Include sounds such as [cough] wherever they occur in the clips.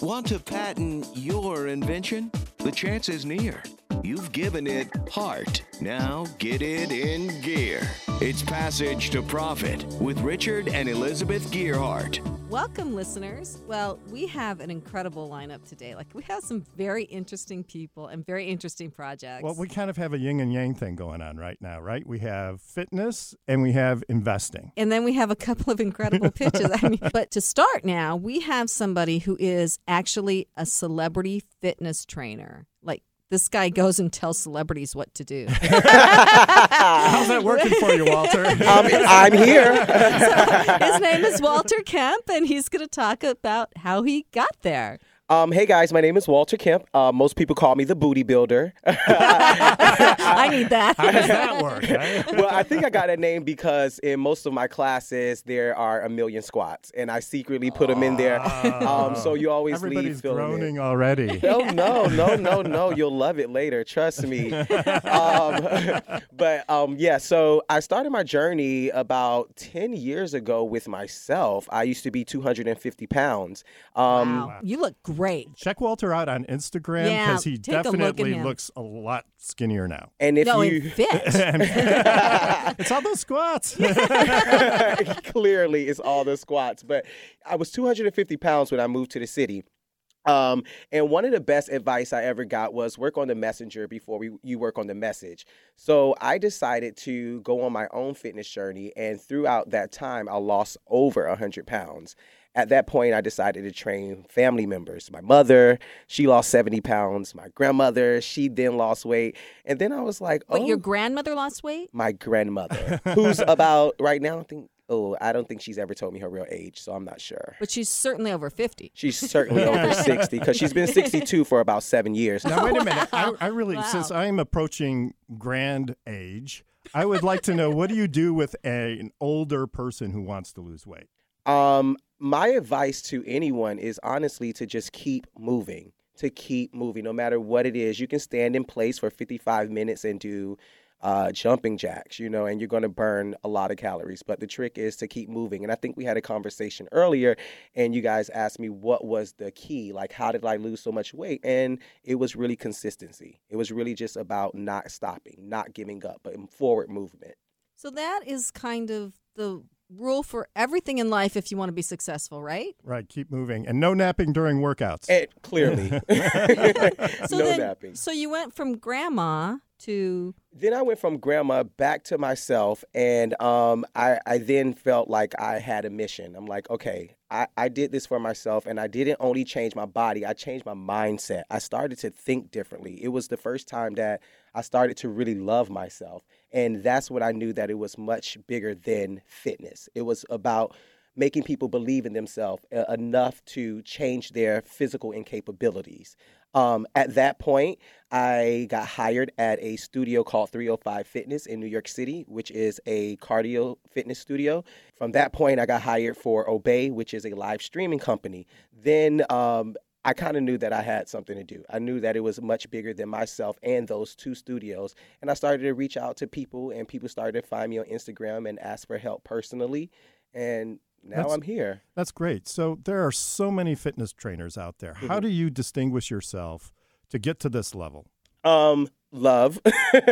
Want to patent your invention? The chance is near. You've given it heart. Now get it in gear. It's Passage to Profit with Richard and Elizabeth Gearhart. Welcome, listeners. Well, we have an incredible lineup today. Like, we have some very interesting people and very interesting projects. Well, we kind of have a yin and yang thing going on right now, right? We have fitness and we have investing. and then we have a couple of incredible pitches. I mean, [laughs] but to start now, we have somebody who is actually a celebrity fitness trainer. Like, this guy goes and tells celebrities what to do. [laughs] How's that working for you, Walter? Um, I'm here. [laughs] His name is Walter Kemp, and he's going to talk about how he got there. Um, hey guys, my name is Walter Kemp. Uh, most people call me the Booty Builder. [laughs] I need that. How does that work? [laughs] right? well, I think I got that name because in most of my classes there are a million squats, and I secretly put them in there. Um, so you always Everybody's leave feeling it. groaning already. [laughs] Oh no, no, no, no! You'll love it later. Trust me. um, but um, yeah, so I started my journey about ten years ago with myself. I used to be 250 pounds. Um, wow. You look great. Check Walter out on Instagram Yeah, because he take a look definitely looks a lot skinnier now. And if no, you [laughs] and fit. [laughs] it's all those squats. [laughs] clearly it's all the squats, but I was 250 pounds when I moved to the city. Um, and one of the best advice I ever got was work on the messenger before we, you work on the message. So I decided to go on my own fitness journey, and throughout that time, I lost over 100 pounds. At that point, I decided to train family members. My mother, she lost 70 pounds. My grandmother, she then lost weight. And then I was like, oh, Wait, your grandmother lost weight? my grandmother, [laughs] who's about right now. I think. Oh, I don't think she's ever told me her real age, so I'm not sure. But she's certainly over 50. She's certainly over [laughs] 60 because she's been 62 for about seven years. Now wait a minute. I, [laughs] I really, Wow. since I'm approaching grand age, I would like to know what do you do with a, an older person who wants to lose weight? Um, my advice to anyone is honestly to just keep moving, to keep moving, no matter what it is. You can stand in place for 55 minutes and do uh, jumping jacks, you know, and you're going to burn a lot of calories. But the trick is to keep moving. And I think we had a conversation earlier, and you guys asked me what was the key, like how did I lose so much weight? And it was really consistency. It was really just about not stopping, not giving up, but forward movement. So that is kind of the rule for everything in life if you want to be successful, right? Right, keep moving and no napping during workouts. It, clearly, [laughs] So no then, napping. So you went from grandma to then I went from grandma back to myself, and um, I, I then felt like I had a mission. I'm like, okay, I, I did this for myself, and I didn't only change my body, I changed my mindset. I started to think differently. It was the first time that I started to really love myself, and that's when I knew that it was much bigger than fitness. It was about making people believe in themselves enough to change their physical incapabilities. Um, at that point, I got hired at a studio called 305 Fitness in New York City, which is a cardio fitness studio. From that point, I got hired for Obé, which is a live streaming company. Then um, I kind of knew that I had something to do. I knew that it was much bigger than myself and those two studios. And I started to reach out to people, and people started to find me on Instagram and ask for help personally. And now That's- I'm here. That's great. So there are so many fitness trainers out there. How do you distinguish yourself to get to this level? Um, love.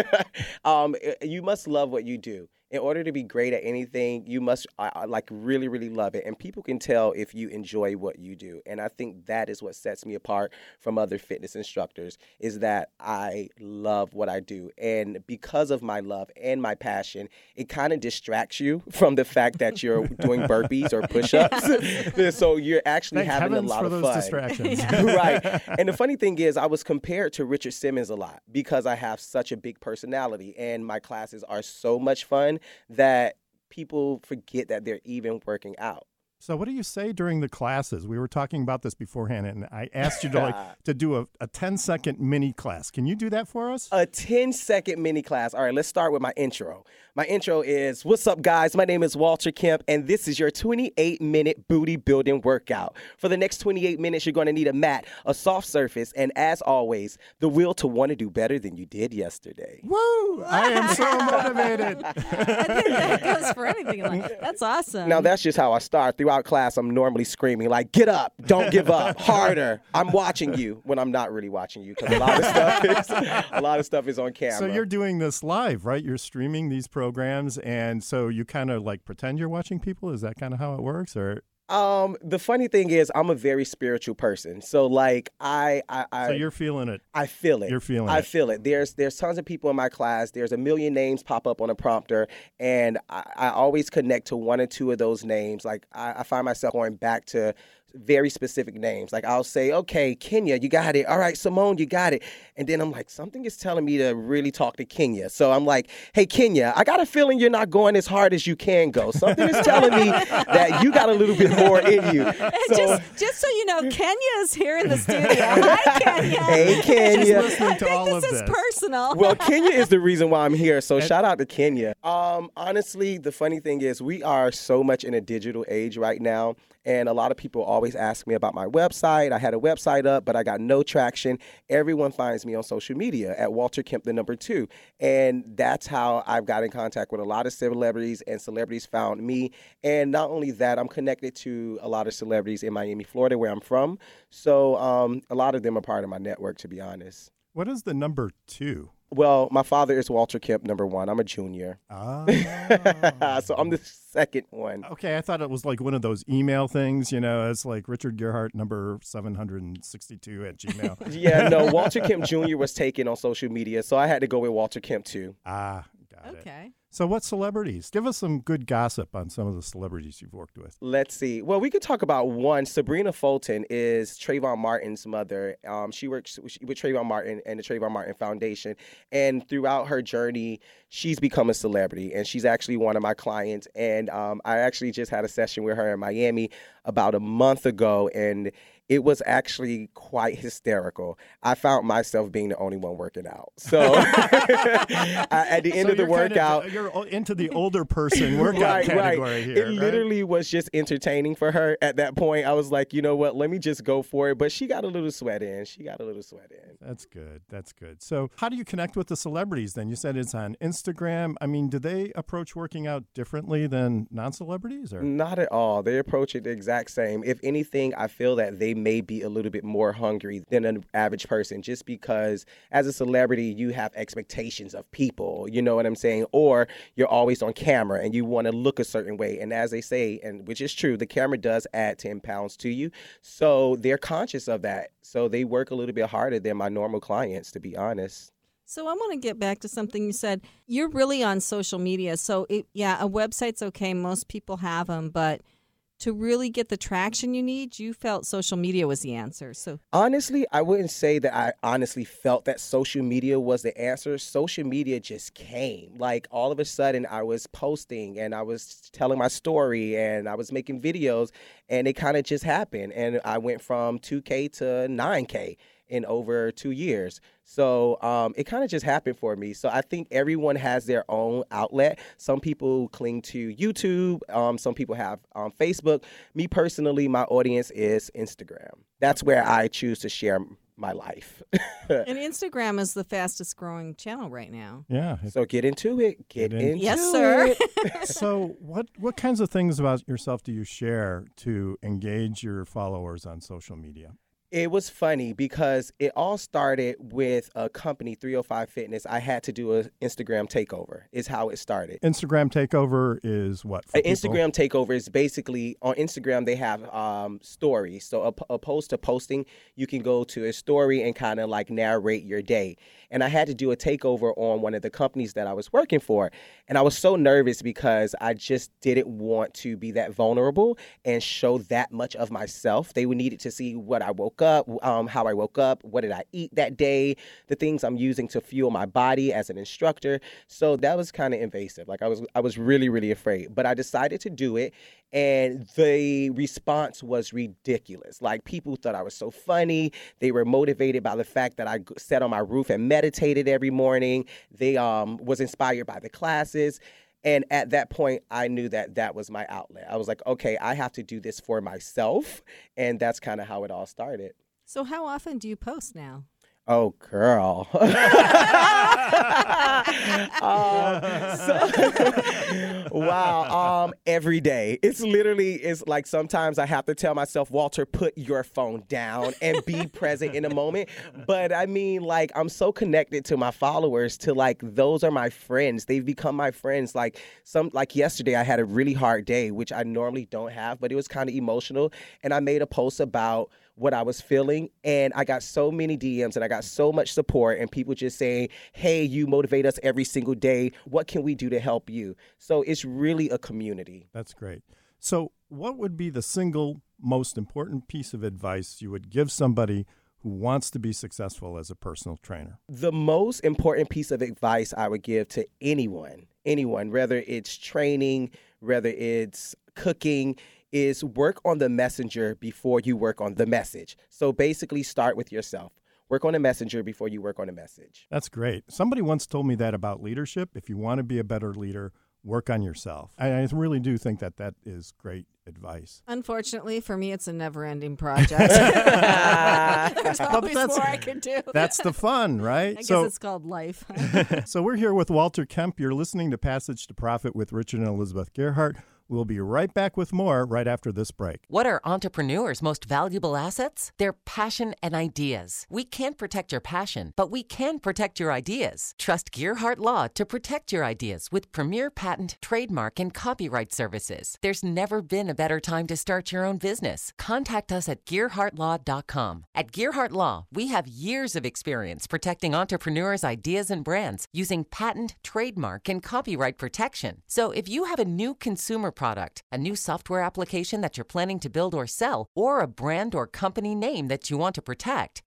[laughs] um, you must love what you do. In order to be great at anything, you must uh, uh, like really, really love it. And people can tell if you enjoy what you do. And I think that is what sets me apart from other fitness instructors is that I love what I do. And because of my love and my passion, it kind of distracts you [laughs] from the fact that you're doing burpees or push-ups. [laughs] [laughs] so you're actually Thank having a lot for of those fun. distractions. right. And the funny thing is, I was compared to Richard Simmons a lot because I have such a big personality, and my classes are so much fun that people forget that they're even working out. So what do you say during the classes? We were talking about this beforehand, and I asked you to like [laughs] to do a, a 10 second mini class. Can you do that for us? A 10 second mini class. All right, let's start with my intro. My intro is What's up, guys? My name is Walter Kemp, and this is your 28 minute booty building workout. For the next 28 minutes, you're going to need a mat, a soft surface, and as always, the will to want to do better than you did yesterday. Woo! I am so [laughs] motivated. I think that goes for anything in [laughs] life. That's awesome. Now, that's just how I start. Throughout throughout class, I'm normally screaming like, "Get up! Don't give up! [laughs] Harder! I'm watching you." When I'm not really watching you, because a lot of [laughs] stuff is a lot of stuff is on camera. So you're doing this live, right? You're streaming these programs, and so you kind of like pretend you're watching people. Is that kind of how it works, or? Um, the funny thing is, I'm a very spiritual person. So like, I, I, I So you're feeling it. I feel it. You're feeling I it. feel it. There's there's tons of people in my class. There's a million names pop up on a prompter, and I, I always connect to one or two of those names. Like I, I find myself going back to very specific names. Like I'll say, okay, Kenya, you got it. All right, Simone, you got it. And then I'm like, something is telling me to really talk to Kenya. So I'm like, hey, Kenya, I got a feeling you're not going as hard as you can go. Something is telling me that you got a little bit more in you. And So, just, just so you know, Kenya is here in the studio. Hi, Kenya. hey, She's Kenya. listening I to think all this of is this. personal. well, Kenya is the reason why I'm here. So shout out to Kenya. Um, honestly, the funny thing is we are so much in a digital age right now. And a lot of people always ask me about my website. I had a website up, but I got no traction. Everyone finds me on social media at Walter Kemp, the number two. And that's how I've got in contact with a lot of celebrities, and celebrities found me. And not only that, I'm connected to a lot of celebrities in Miami, Florida, where I'm from. So um, a lot of them are part of my network, to be honest. What is the number two? Well, my father is Walter Kemp, number one. I'm a junior. Ah. [laughs] so I'm the second one. Okay, I thought it was like one of those email things, you know, it's like Richard Gearhart number 762 at Gmail. [laughs] Yeah, no, Walter [laughs] Kemp Jr. was taken on social media, so I had to go with Walter Kemp too. ah, got it. okay. So, what celebrities? Give us some good gossip on some of the celebrities you've worked with. Let's see. Well, we could talk about one. Sabrina Fulton is Trayvon Martin's mother. Um, she works with Trayvon Martin and the Trayvon Martin Foundation. And throughout her journey, she's become a celebrity. And she's actually one of my clients. And um, I actually just had a session with her in Miami about a month ago. And it was actually quite hysterical. I found myself being the only one working out. [laughs] So [laughs] I- at the end So of the you're kind workout, you're into the older person [laughs] workout category here. it right? literally was just entertaining for her at that point. I was like, you know what? Let me just go for it. But she got a little sweat in. She got a little sweat in. That's good. That's good. So, how do you connect with the celebrities then? You said it's on Instagram. I mean, do they approach working out differently than non celebrities? or Not at all. They approach it the exact same. If anything, I feel that they may be a little bit more hungry than an average person just because as a celebrity, you have expectations of people. You know what I'm saying? Or you're always on camera and you want to look a certain way. And as they say, and which is true, the camera does add 10 pounds to you. So they're conscious of that. So they work a little bit harder than my normal clients, to be honest. So I want to get back to something you said. You're really on social media. So it, yeah, a website's okay. Most people have them, but to really get the traction you need, you felt social media was the answer. So Honestly, I wouldn't say that I honestly felt that social media was the answer. Social media just came. Like all of a sudden, I was posting and I was telling my story and I was making videos, and it kind of just happened. And I went from 2K to 9K in over two years. So um, it kind of just happened for me. So I think everyone has their own outlet. Some people cling to YouTube. Um, some people have um, Facebook. Me personally, my audience is Instagram. That's where I choose to share my life. [laughs] and Instagram is the fastest growing channel right now. yeah. so get into it. Get, Get in. into Yes, sir. it. [laughs] [laughs] so, what what kinds of things about yourself do you share to engage your followers on social media? It was funny because it all started with a company, 305 Fitness. I had to do an Instagram takeover. Is how it started. Instagram takeover is what? An? Instagram takeover is basically on Instagram they have um, stories. So op- opposed to posting, you can go to a story and kind of like narrate your day. And I had to do a takeover on one of the companies that I was working for, and I was so nervous because I just didn't want to be that vulnerable and show that much of myself. They would needed to see what I woke up, um, how I woke up, what did I eat that day, the things I'm using to fuel my body as an instructor. So that was kind of invasive. Like I was, I was really, really afraid. But I decided to do it, and the response was ridiculous. Like people thought I was so funny. They were motivated by the fact that I sat on my roof and meditated every morning. They um, was inspired by the classes. And at that point, I knew that that was my outlet. I was like, okay, I have to do this for myself. And that's kind of how it all started. So how often do you post now? Oh, girl. [laughs] um, so- [laughs] wow. Um, every day. It's literally, it's like sometimes I have to tell myself, Walter, put your phone down and be present in the moment. But I mean, like, I'm so connected to my followers to like, those are my friends. They've become my friends. Like, some, like yesterday, I had a really hard day, which I normally don't have, but it was kind of emotional. And I made a post about, what I was feeling. And I got so many DMs and I got so much support and people just saying, hey, you motivate us every single day. What can we do to help you? So it's really a community. That's great. So, what would be the single most important piece of advice you would give somebody who wants to be successful as a personal trainer? The most important piece of advice I would give to anyone, anyone, whether it's training, whether it's cooking, is work on the messenger before you work on the message. So basically, start with yourself. Work on a messenger before you work on a message. That's great. Somebody once told me that about leadership. If you want to be a better leader, work on yourself. I, I really do think that that is great advice. Unfortunately, for me, it's a never-ending project. [laughs] [laughs] There's [laughs] always that's- more I can do. That's the fun, right? I guess so, it's called life. so we're here with Walter Kemp. You're listening to Passage to Profit with Richard and Elizabeth Gearhart. We'll be right back with more right after this break. What are entrepreneurs' most valuable assets? Their passion and ideas. We can't protect your passion, but we can protect your ideas. Trust Gearhart Law to protect your ideas with premier patent, trademark, and copyright services. There's never been a better time to start your own business. Contact us at GearhartLaw.com. At Gearhart Law, we have years of experience protecting entrepreneurs' ideas and brands using patent, trademark, and copyright protection. So if you have a new consumer product, a new software application that you're planning to build or sell, or a brand or company name that you want to protect,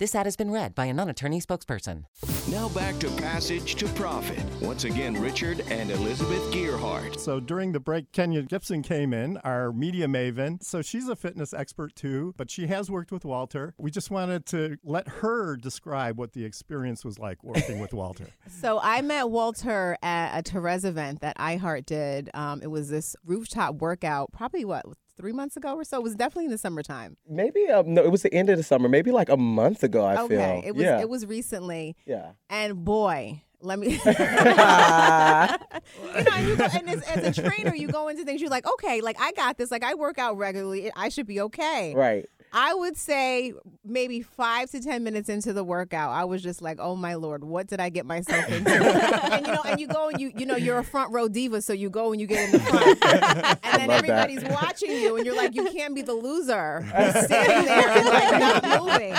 This ad has been read by a non attorney spokesperson. Now back to Passage to Profit. Once again, Richard and Elizabeth Gearhart. So during the break, Kenya Gibson came in, our media maven. So she's a fitness expert too, but she has worked with Walter. We just wanted to let her describe what the experience was like working with Walter. [laughs] So I met Walter at a Therese event that iHeart did. Um, it was this rooftop workout, probably what three months ago or so. It was definitely in the summertime. Maybe um, no, it was the end of the summer. Maybe like a month ago. I okay, feel. it was yeah. it was recently, yeah. and boy. Let me, [laughs] [laughs] you know, and, you go, and as, as a trainer, you go into things. You're like, okay, like I got this. Like I work out regularly. I should be okay. right. I would say maybe five to ten minutes into the workout, I was just like, "Oh my lord, what did I get myself into?" [laughs] and you know, and you go and you you know you're a front row diva, so you go and you get in the front, [laughs] and then love that. everybody's watching you, and you're like, you can't be the loser [laughs] standing there and like not moving.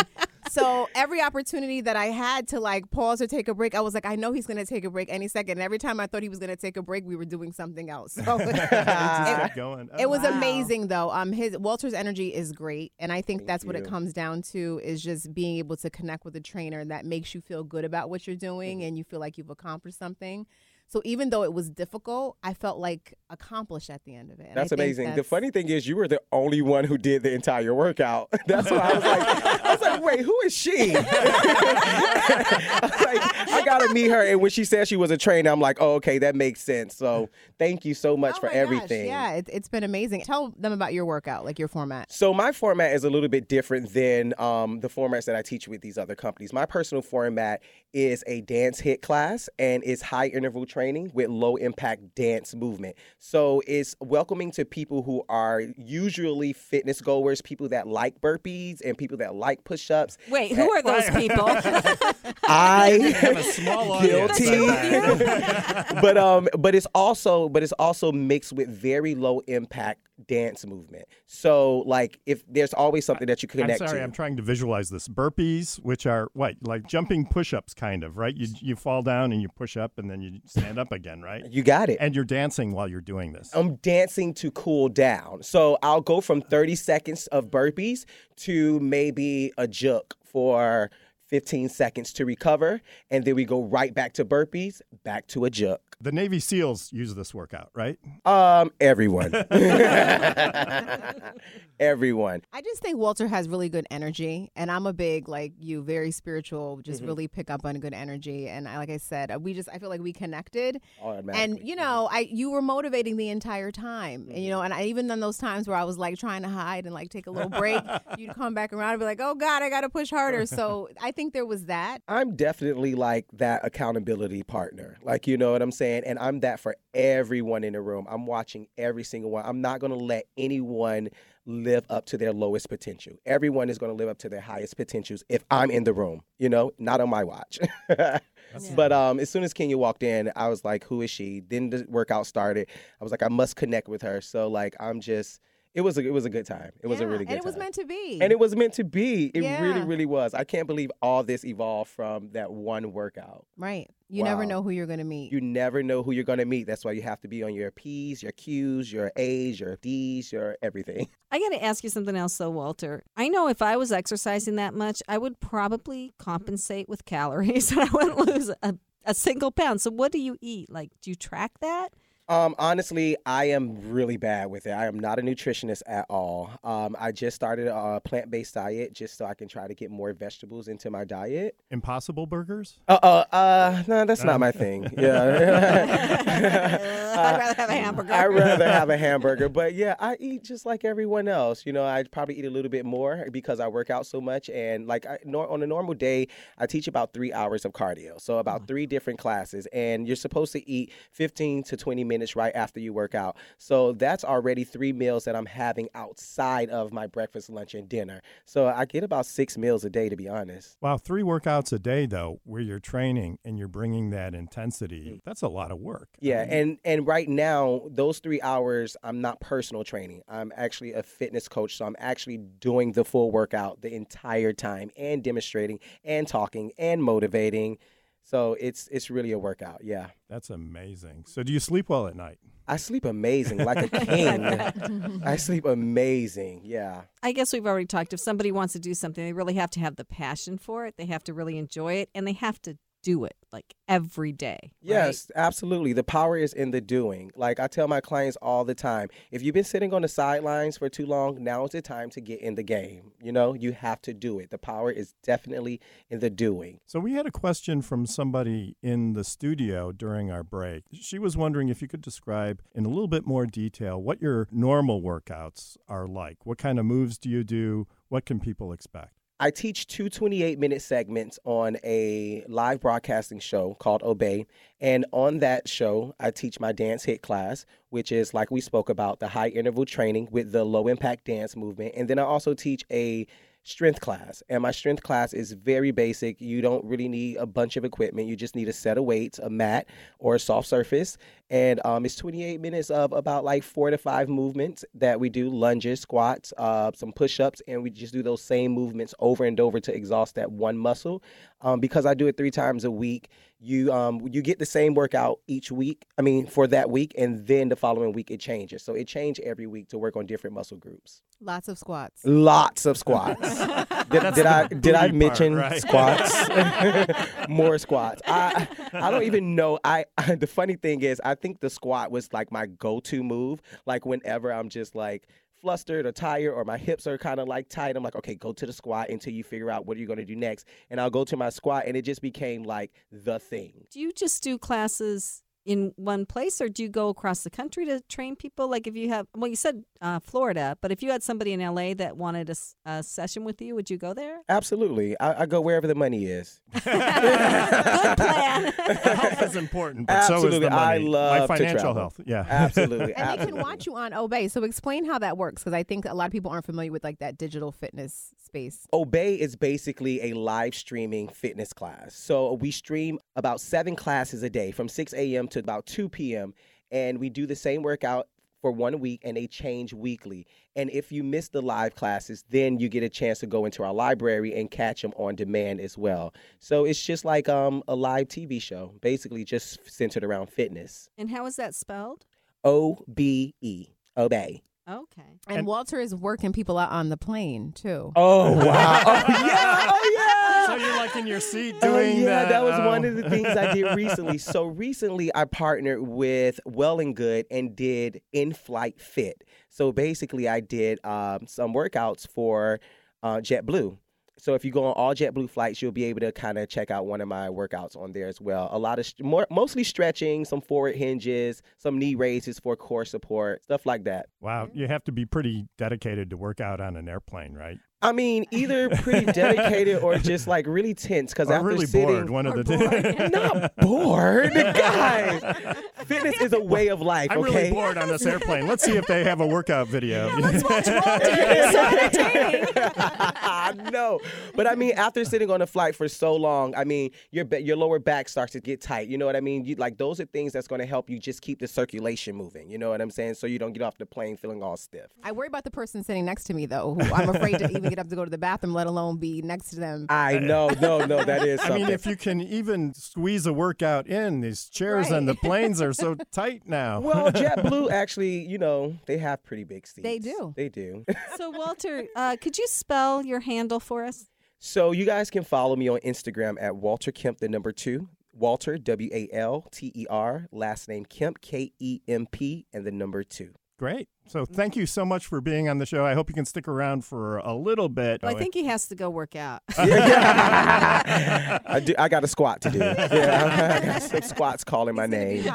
So every opportunity that I had to like pause or take a break, I was like, I know he's gonna take a break any second. And every time I thought he was gonna take a break, we were doing something else. [laughs] So [laughs] It kept it was Wow. amazing though. Um, his Walter's energy is great, and I think Thank that's what it comes down to is just being able to connect with a trainer that makes you feel good about what you're doing Mm-hmm. and you feel like you've accomplished something. So even though it was difficult, I felt like accomplished at the end of it. And That's amazing. The funny thing is, you were the only one who did the entire workout. [laughs] That's why I was like, I was like, wait, who is she? I was [laughs] like, I gotta meet her. And when she said she was a trainer, I'm like, oh, okay, that makes sense. So thank you so much Oh for my gosh, everything. Yeah, it, it's been amazing. Tell them about your workout, like your format. So my format is a little bit different than um, the formats that I teach with these other companies. My personal format is a dance HIIT class and it's high interval training with low impact dance movement. So it's welcoming to people who are usually fitness goers, people that like burpees and people that like push ups. Wait, who are those people? [laughs] I [laughs] have a small [laughs] audience. guilty. but um, but it's also but it's also mixed with very low impact dance movement. So like if there's always something that you connect. I'm sorry, to. I'm trying to visualize this. Burpees, which are what, like jumping push-ups, kind of, right? You you fall down and you push up, and then you stand up again, right? you got it. And you're dancing while you're doing this. I'm dancing to cool down. So I'll go from 30 seconds of burpees to maybe a juk for 15 seconds to recover, and then we go right back to burpees, back to a juk. The Navy SEALs use this workout, right? Um, everyone. [laughs] everyone. I just think Walter has really good energy, and I'm a big like you, very spiritual. Just Mm-hmm. really pick up on good energy, and I, like I said, we just I feel like we connected, and you know, I you were motivating the entire time, and you Mm-hmm. know, and I even in those times where I was like trying to hide and like take a little break, [laughs] you'd come back around and be like, oh God, I got to push harder. So I think there was that. I'm definitely like that accountability partner. Like, you know what I'm saying? And I'm that for everyone in the room. I'm watching every single one. I'm not going to let anyone live up to their lowest potential. Everyone is going to live up to their highest potentials if I'm in the room, you know, not on my watch. But um, as soon as Kenya walked in, I was like, who is she? Then the workout started. I was like, I must connect with her. So like, I'm just, it was a, it was a good time. It was a really good time. and it was meant to be. And it was meant to be. It really, Yeah. really was. I can't believe all this evolved from that one workout. right. You never know who you're gonna meet. You never know who you're going to meet. That's why you have to be on your P's, your Q's, your A's, your D's, your everything. [laughs] I got to ask you something else, though, Walter. I know if I was exercising that much, I would probably compensate with calories [laughs] and I wouldn't lose a, a single pound. So, what do you eat? Like, do you track that? Um, honestly, I am really bad with it. I am not a nutritionist at all. Um, I just started a plant based diet just so I can try to get more vegetables into my diet. Impossible burgers? Uh, uh, uh no, that's not my thing. [laughs] Yeah. [laughs] I'd rather have a hamburger. I'd rather have a [laughs] hamburger. But yeah, I eat just like everyone else. You know, I probably eat a little bit more because I work out so much. And like I, nor, on a normal day, I teach about three hours of cardio. So about three different classes. And you're supposed to eat 15 to 20 minutes right after you work out. So that's already three meals that I'm having outside of my breakfast, lunch, and dinner. So I get about six meals a day, to be honest. Wow, three workouts a day, though, where you're training and you're bringing that intensity, mm. that's a lot of work. I Yeah, mean, and and right now those three hours, I'm not personal training. I'm actually a fitness coach, so I'm actually doing the full workout the entire time and demonstrating and talking and motivating. So it's it's really a workout. Yeah, that's amazing. So, do you sleep well at night? I sleep amazing, like a [laughs] king. [laughs] I sleep amazing. Yeah. I guess we've already talked. If somebody wants to do something, they really have to have the passion for it. They have to really enjoy it, and they have to do it like every day. right? Yes, absolutely. The power is in the doing. Like I tell my clients all the time, if you've been sitting on the sidelines for too long, now is the time to get in the game. You know, you have to do it. The power is definitely in the doing. So, we had a question from somebody in the studio during our break. She was wondering if you could describe in a little bit more detail what your normal workouts are like. What kind of moves do you do? What can people expect? I teach two 28 minute segments on a live broadcasting show called Obé. And on that show, I teach my dance HIIT class, which is like we spoke about the high interval training with the low impact dance movement. And then I also teach a strength class. And my strength class is very basic. You don't really need a bunch of equipment. You just need a set of weights, a mat, or a soft surface. And um, it's 28 minutes of about like four to five movements that we do lunges, squats, uh, some push ups, and we just do those same movements over and over to exhaust that one muscle. Um, because I do it three times a week, you um, you get the same workout each week. I mean, for that week, and then the following week it changes. So it changes every week to work on different muscle groups. Lots of squats. Lots of squats. [laughs] did, did I did I booty part, mention right? squats? [laughs] [laughs] More squats. I I don't even know. I the funny thing is, I think the squat was like my go-to move. Like whenever I'm just like flustered or tired or my hips are kind of like tight, I'm like, okay, go to the squat until you figure out what you're gonna do next. And I'll go to my squat, and it just became like the thing. Do you just do classes in one place, or do you go across the country to train people? Like, if you have, well, you said uh, Florida, but if you had somebody in LA that wanted a session with you, would you go there? Absolutely, I, I go wherever the money is. [laughs] [laughs] Good plan. health is important, but so is Absolutely. the I love My to financial travel. health. Yeah. Absolutely, [laughs] And they can watch you on Obé. So explain how that works because I think a lot of people aren't familiar with like that digital fitness space. Obé is basically a live streaming fitness class. So we stream about seven classes a day from 6 a.m. to about 2 p.m. And we do the same workout for one week and they change weekly. And if you miss the live classes, then you get a chance to go into our library and catch them on demand as well. So it's just like um, a live TV show, basically just centered around fitness. and how is that spelled? O B E, Obé. Okay. And, Walter is working people out on the plane too. Oh, wow. [laughs] oh, yeah. Oh, yeah. So you're like in your seat Uh, [laughs] doing yeah, that. that was oh. one of the things I did [laughs] recently. So recently, I partnered with Well and Good and did in-flight fit. So basically, I did um, some workouts for uh, JetBlue. So if you go on all JetBlue flights, you'll be able to kind of check out one of my workouts on there as well. A lot of st- more, mostly stretching, some forward hinges, some knee raises for core support, stuff like that. Wow, you have to be pretty dedicated to work out on an airplane, right? I mean, either pretty dedicated or just like really tense. Because Or after really sitting, bored, one of the two. [laughs] [laughs] not bored, [laughs] guys. Fitness is a way of life. I'm okay. really bored on this airplane. Let's see if they have a workout video. Let's watch Walter. It's no, but I mean, after sitting on a flight for so long, I mean, your your lower back starts to get tight. You know what I mean? You like those are things that's going to help you just keep the circulation moving. You know what I'm saying? So you don't get off the plane feeling all stiff. I worry about the person sitting next to me though, who I'm afraid to even get up to go to the bathroom, let alone be next to them. I know, no, no, that is [laughs] I mean, if you can even squeeze a workout in, these chairs and the [laughs] planes are so tight now. well, [laughs] JetBlue actually, you know, they have pretty big seats. They do. They do. So, Walter, uh, could you spell your handle for us? So you guys can follow me on Instagram at Walter Kemp, the number two. Walter, W A L T E R, last name Kemp, K E M P, and the number two. Great. So thank you so much for being on the show. I hope you can stick around for a little bit. Well, I think he has to go work out. [laughs] I do. I got a squat to do. Yeah, [laughs] I got some squats calling my name. [laughs]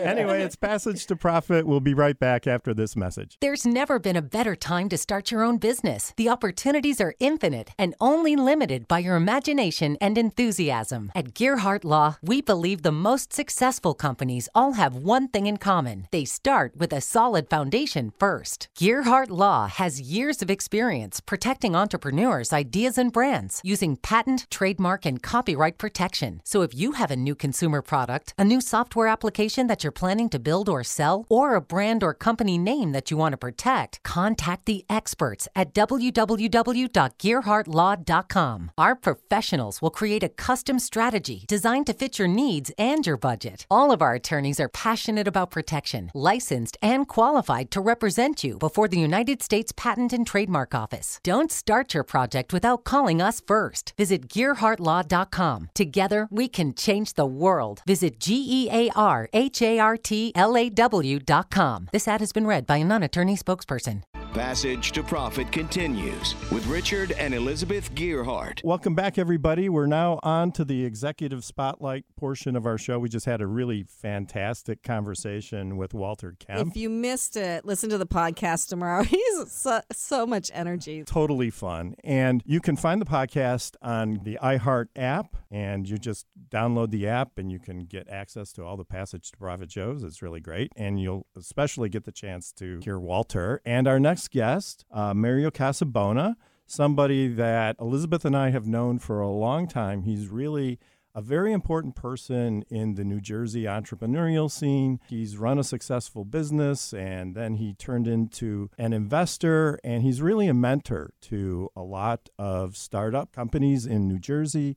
anyway, it's Passage to Profit. We'll be right back after this message. There's never been a better time to start your own business. The opportunities are infinite and only limited by your imagination and enthusiasm. At Gearhart Law, we believe the most successful companies all have one thing in common. They start with a solid foundation first. Gearhart Law has years of experience protecting entrepreneurs' ideas and brands using patent, trademark, and copyright protection. So if you have a new consumer product, a new software application that you're planning to build or sell, or a brand or company name that you want to protect, contact the experts at www.gearhartlaw.com. Our professionals will create a custom strategy designed to fit your needs and your budget. All of our attorneys are passionate about protection, licensed and qualified to represent you before the United States Patent and Trademark Office. Don't start your project without calling us first. Visit gearhartlaw.com. Together, we can change the world. Visit G E A R H A R T L A W.com. This ad has been read by a non attorney spokesperson. Passage to Profit continues with Richard and Elizabeth Gearhart. Welcome back, everybody. We're now on to the executive spotlight portion of our show. We just had a really fantastic conversation with Walter Kemp. If you missed it, listen to the podcast tomorrow. [laughs] He's so, so much energy. totally fun. And you can find the podcast on the iHeart app, and you just download the app and you can get access to all the Passage to Profit shows. It's really great. And you'll especially get the chance to hear Walter and our next guest, uh, Mario Casabona, somebody that Elizabeth and I have known for a long time. He's really a very important person in the New Jersey entrepreneurial scene. He's run a successful business and then he turned into an investor, and he's really a mentor to a lot of startup companies in New Jersey.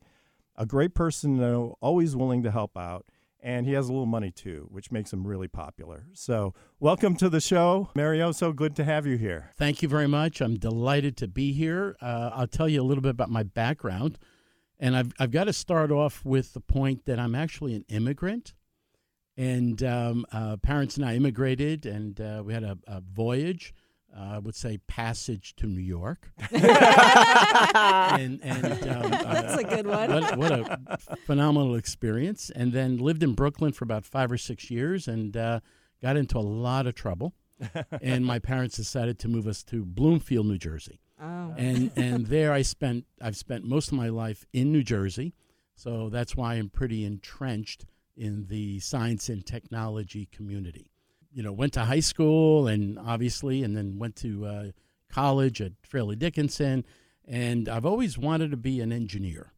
A great person, though, always willing to help out. And he has a little money too, which makes him really popular. So, welcome to the show, Mario. So good to have you here. Thank you very much. I'm delighted to be here. Uh, I'll tell you a little bit about my background. And I've, I've got to start off with the point that I'm actually an immigrant. And um, uh, parents and I immigrated, and uh, we had a, a voyage. Uh, I would say passage to New York. [laughs] and and um, [laughs] That's a good one. what, what a phenomenal experience. And then lived in Brooklyn for about five or six years and uh, got into a lot of trouble. [laughs] and my parents decided to move us to Bloomfield, New Jersey. Oh. And and there I spent I've spent most of my life in New Jersey. So that's why I'm pretty entrenched in the science and technology community. You know, went to high school and obviously, and then went to uh, college at Fairleigh Dickinson. And I've always wanted to be an engineer.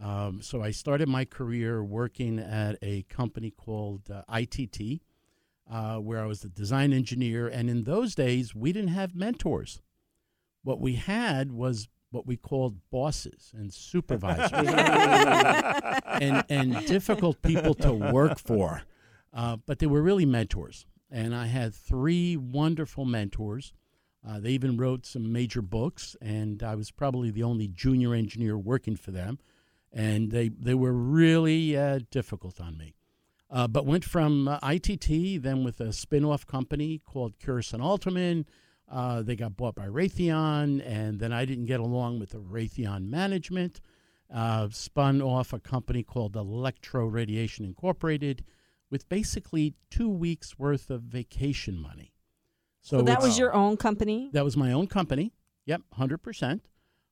Um, so I started my career working at a company called uh, ITT, uh, where I was the design engineer. And in those days, we didn't have mentors. What we had was what we called bosses and supervisors [laughs] and, and difficult people to work for. Uh, but they were really mentors. And I had three wonderful mentors. Uh, they even wrote some major books, and I was probably the only junior engineer working for them. And they, they were really uh, difficult on me. Uh, but went from uh, ITT, then with a spin off company called Curison Alterman. Uh, they got bought by Raytheon, and then I didn't get along with the Raytheon management. Uh, spun off a company called Electro Radiation Incorporated with basically two weeks worth of vacation money. So, that was your own company? that was my own company. Yep, hundred percent.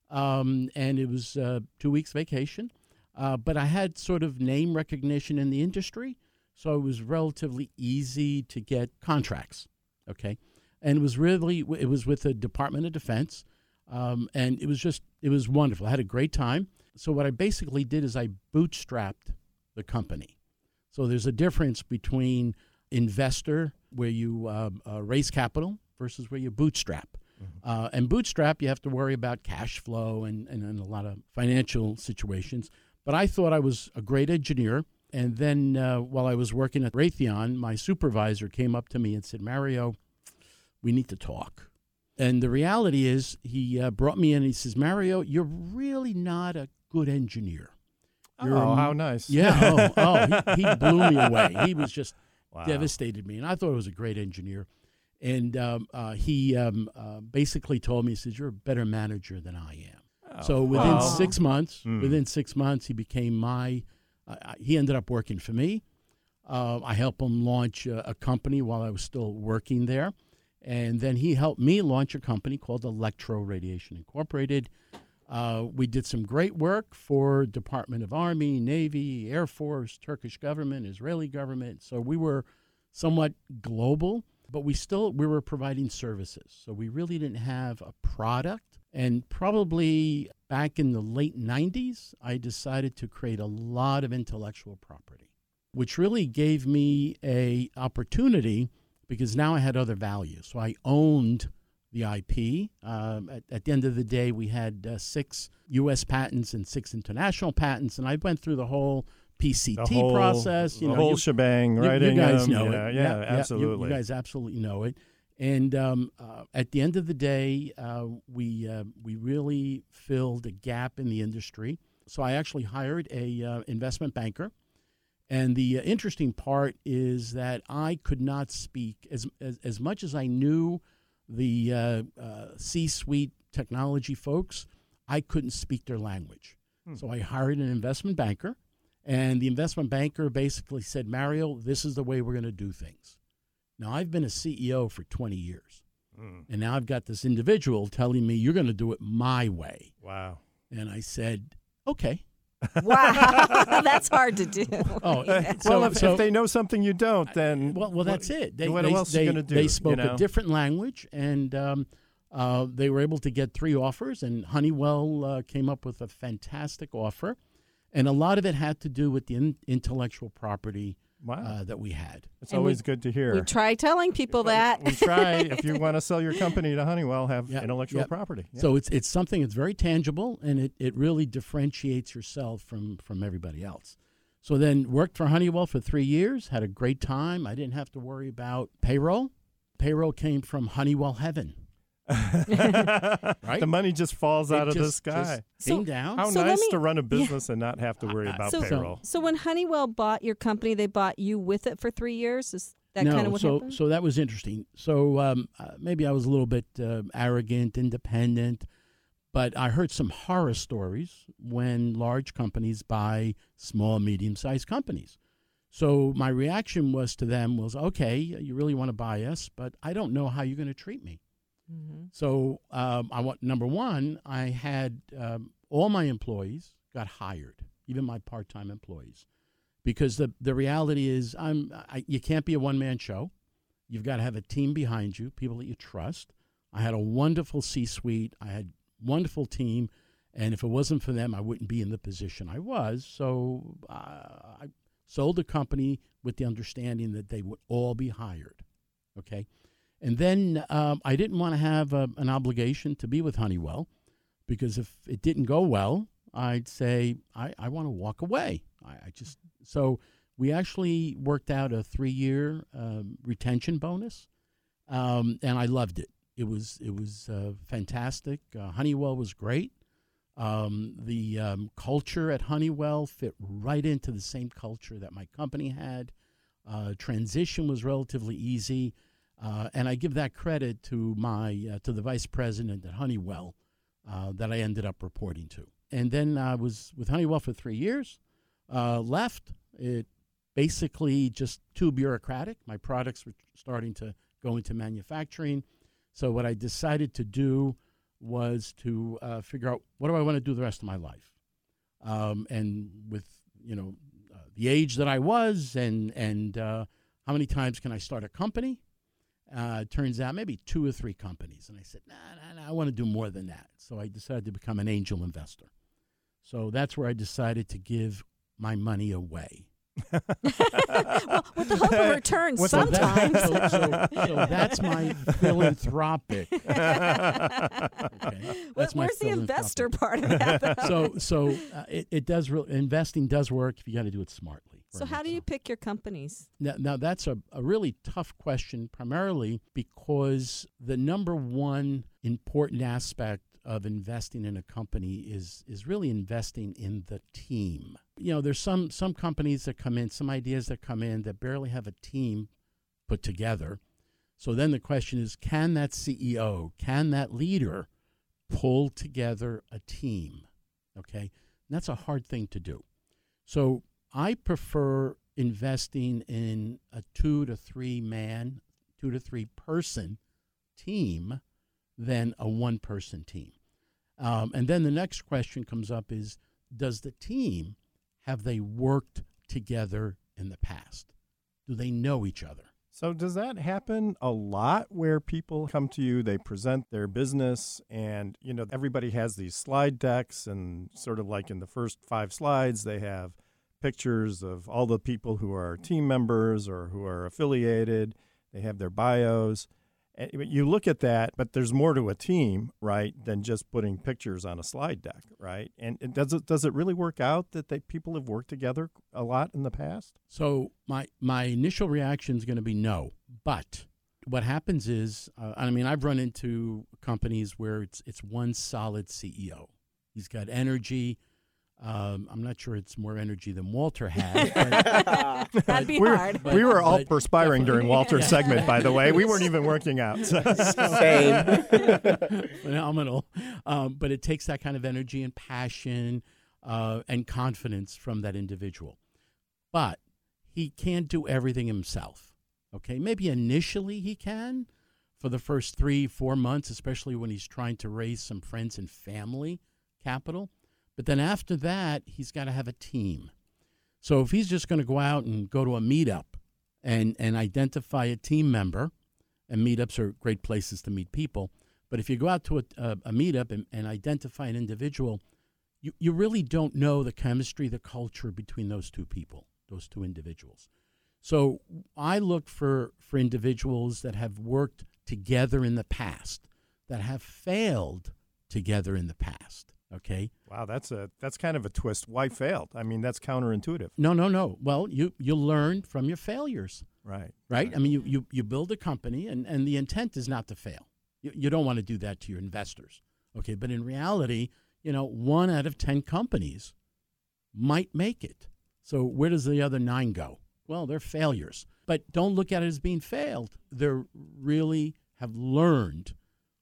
Um, and it was uh, two weeks vacation. Uh, but I had sort of name recognition in the industry, so it was relatively easy to get contracts. Okay, and it was really it was with the Department of Defense, um, and it was just it was wonderful. I had a great time. So what I basically did is I bootstrapped the company. So there's a difference between investor, where you uh, uh, raise capital, versus where you bootstrap. Uh, and bootstrap, you have to worry about cash flow and, and, and a lot of financial situations. But I thought I was a great engineer. And then uh, while I was working at Raytheon, my supervisor came up to me and said, Mario, we need to talk. And the reality is, he uh, brought me in and he says, Mario, you're really not a good engineer. You're Oh, a- how nice. Yeah. Oh, oh he, he [laughs] blew me away. He was just Wow. devastated me. And I thought he was a great engineer. And um, uh, he um, uh, basically told me, he says, You're a better manager than I am. so within six months, Hmm. within six months, he became my, uh, uh, he ended up working for me. Uh, I helped him launch a, a company while I was still working there. And then he helped me launch a company called Electro Radiation Incorporated. Uh, we did some great work for Department of Army, Navy, Air Force, Turkish government, Israeli government. So we were somewhat global, but we still we were providing services. So we really didn't have a product. And probably back in the late 90s, I decided to create a lot of intellectual property, which really gave me a opportunity because now I had other values. So I owned the IP. Um, at, at the end of the day, we had uh, six U.S. patents and six international patents, and I went through the whole PCT The whole, process. You the know, whole you- shebang, you, right? you guys um, know yeah, it. Yeah, you- absolutely. You, guys absolutely know it. And um, uh, at the end of the day, uh, we uh, we really filled a gap in the industry. So I actually hired a uh, investment banker. And the uh, interesting part is that I could not speak as as, as much as I knew the uh, uh, C-suite technology folks. I couldn't speak their language. So I hired an investment banker, and the investment banker basically said, "Mario, this is the way we're going to do things." Now I've been a CEO for 20 years, Mm, and now I've got this individual telling me you're going to do it my way. wow. And I said, "Okay." Wow. [laughs] That's hard to do. Oh, [laughs] well, so- if, so- if they know something you don't, then Well, well, that's it. They, what they, else they, you gonna do? They you spoke know? a different language, and um, uh, they were able to get three offers. And Honeywell uh, came up with a fantastic offer, and a lot of it had to do with the in- intellectual property Wow, uh, that we had. it's and we- always good to hear. We try telling people that. we try if you [laughs] want to sell your company to Honeywell, have Yeah, intellectual yeah. property. Yeah. So it's it's something that's very tangible, and it, it really differentiates yourself from from everybody else. So then worked for Honeywell for three years, had a great time. I didn't have to worry about payroll. Payroll came from Honeywell Heaven. [laughs] the money just falls It out of the sky. just came So- down. How So nice me- to run a [laughs] yeah. business and not have to worry about so, payroll. so when Honeywell bought your company, they bought you with it for three years. Is that no, kind of what so happened? so that was interesting. So um, uh, maybe I was a little bit uh, arrogant, independent, but I heard some horror stories when large companies buy small, medium-sized companies. So my reaction was to them was, okay, you really want to buy us, but I don't know how you're going to treat me. Mhm. So um, I want number one, I had um, all my employees got hired, even my part-time employees, because the the reality is I'm I, you can't be a one-man show. You've got to have a team behind you, people that you trust. I had a wonderful C-suite. I had wonderful team, and if it wasn't for them, I wouldn't be in the position I was. So uh, I sold the company with the understanding that they would all be hired. Okay. And then um, I didn't want to have a, an obligation to be with Honeywell because if it didn't go well, I'd say, I, I want to walk away. I, I just, so we actually worked out a three year um, retention bonus, um, and I loved it. It was it was uh, fantastic. Uh, Honeywell was great. Um, the um, culture at Honeywell fit right into the same culture that my company had. Uh, transition was relatively easy, uh, and I give that credit to my uh, to the vice president at Honeywell uh, that I ended up reporting to. And then I was with Honeywell for three years. Uh, left it basically just too bureaucratic. My products were starting to go into manufacturing, so what I decided to do was to uh, figure out what do I want to do the rest of my life. Um, and with you know uh, the age that I was, and and how many times can I start a company? Uh, it turns out maybe two or three companies, and I said, nah, nah, nah I want to do more than that. So I decided to become an angel investor. So that's where I decided to give my money away. [laughs] well, with the hope of return [laughs] the- sometimes. so, so, so that's my philanthropic. [laughs] Okay, that's my Where's the investor part of that? though? So, so uh, it, it does. Re- investing does work if you got to do it smartly. So how do you pick your companies? Now, now that's a, a really tough question, primarily because the number one important aspect of investing in a company is is really investing in the team. You know, there's some some companies that come in, some ideas that come in that barely have a team put together. So then the question is, can that CEO, can that leader pull together a team? Okay, and that's a hard thing to do. So I prefer investing in a two to three man, two to three person team than a one person team. Um, and then the next question comes up is Does the team have they worked together in the past? Do they know each other? So does that happen a lot where people come to you, they present their business and you know everybody has these slide decks and sort of like in the first 5 slides they have pictures of all the people who are team members or who are affiliated, they have their bios. And you look at that, but there's more to a team, right, than just putting pictures on a slide deck, right? And it, does it does it really work out that they, people have worked together a lot in the past? So my my initial reaction is going to be no, but what happens is, uh, I mean, I've run into companies where it's it's one solid CEO. He's got energy. Um, I'm not sure it's more energy than Walter had. [laughs] but- That'd be we were, hard. we were all but perspiring during Walter's Yeah. [laughs] segment, by the way. We weren't even working out. Same. [laughs] phenomenal. Um, but it takes that kind of energy and passion uh, and confidence from that individual. But he can't do everything himself. Okay, maybe initially he can for the first three, four months, especially when he's trying to raise some friends and family capital. But then after that, he's got to have a team. So if he's just going to go out and go to a meetup and, and identify a team member, and meetups are great places to meet people. But if you go out to a, a, a meetup and, and identify an individual, you, you really don't know the chemistry, the culture between those two people, those two individuals. So I look for, for individuals that have worked together in the past, that have failed together in the past. Okay. wow, that's a that's kind of a twist. Why failed? I mean, that's counterintuitive. No, no, no. Well, you you learn from your failures. Right. right? I mean, you, you, you build a company, and, and the intent is not to fail. You, you don't want to do that to your investors, okay? But in reality, you know, one out of 10 companies might make it. So where does the other nine go? Well, they're failures. But don't look at it as being failed. They really have learned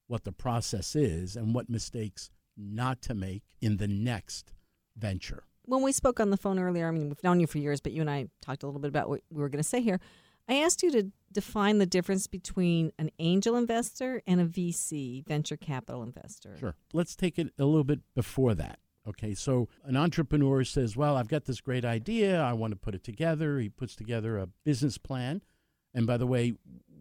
what the process is and what mistakes not to make in the next venture. when we spoke on the phone earlier, I mean, we've known you for years, but you and I talked a little bit about what we were going to say here. I asked you to define the difference between an angel investor and a VC, venture capital investor. Sure. Let's take it a little bit before that. Okay, so an entrepreneur says, Well, I've got this great idea. I want to put it together. He puts together a business plan. And by the way,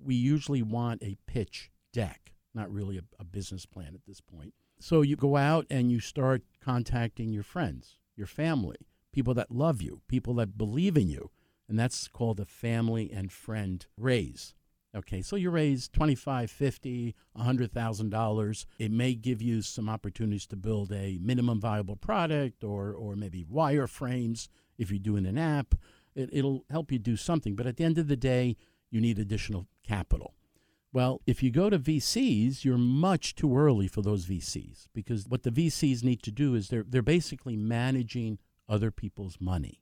we usually want a pitch deck, not really a, a business plan at this point. So you go out and you start contacting your friends, your family, people that love you, people that believe in you. And that's called a family and friend raise. Okay, so you raise twenty-five, fifty, a hundred thousand dollars. It may give you some opportunities to build a minimum viable product, or or maybe wireframes if you're doing an app. It, it'll help you do something. But at the end of the day, you need additional capital. Well, if you go to VCs, you're much too early for those VCs because what the VCs need to do is they're, they're basically managing other people's money.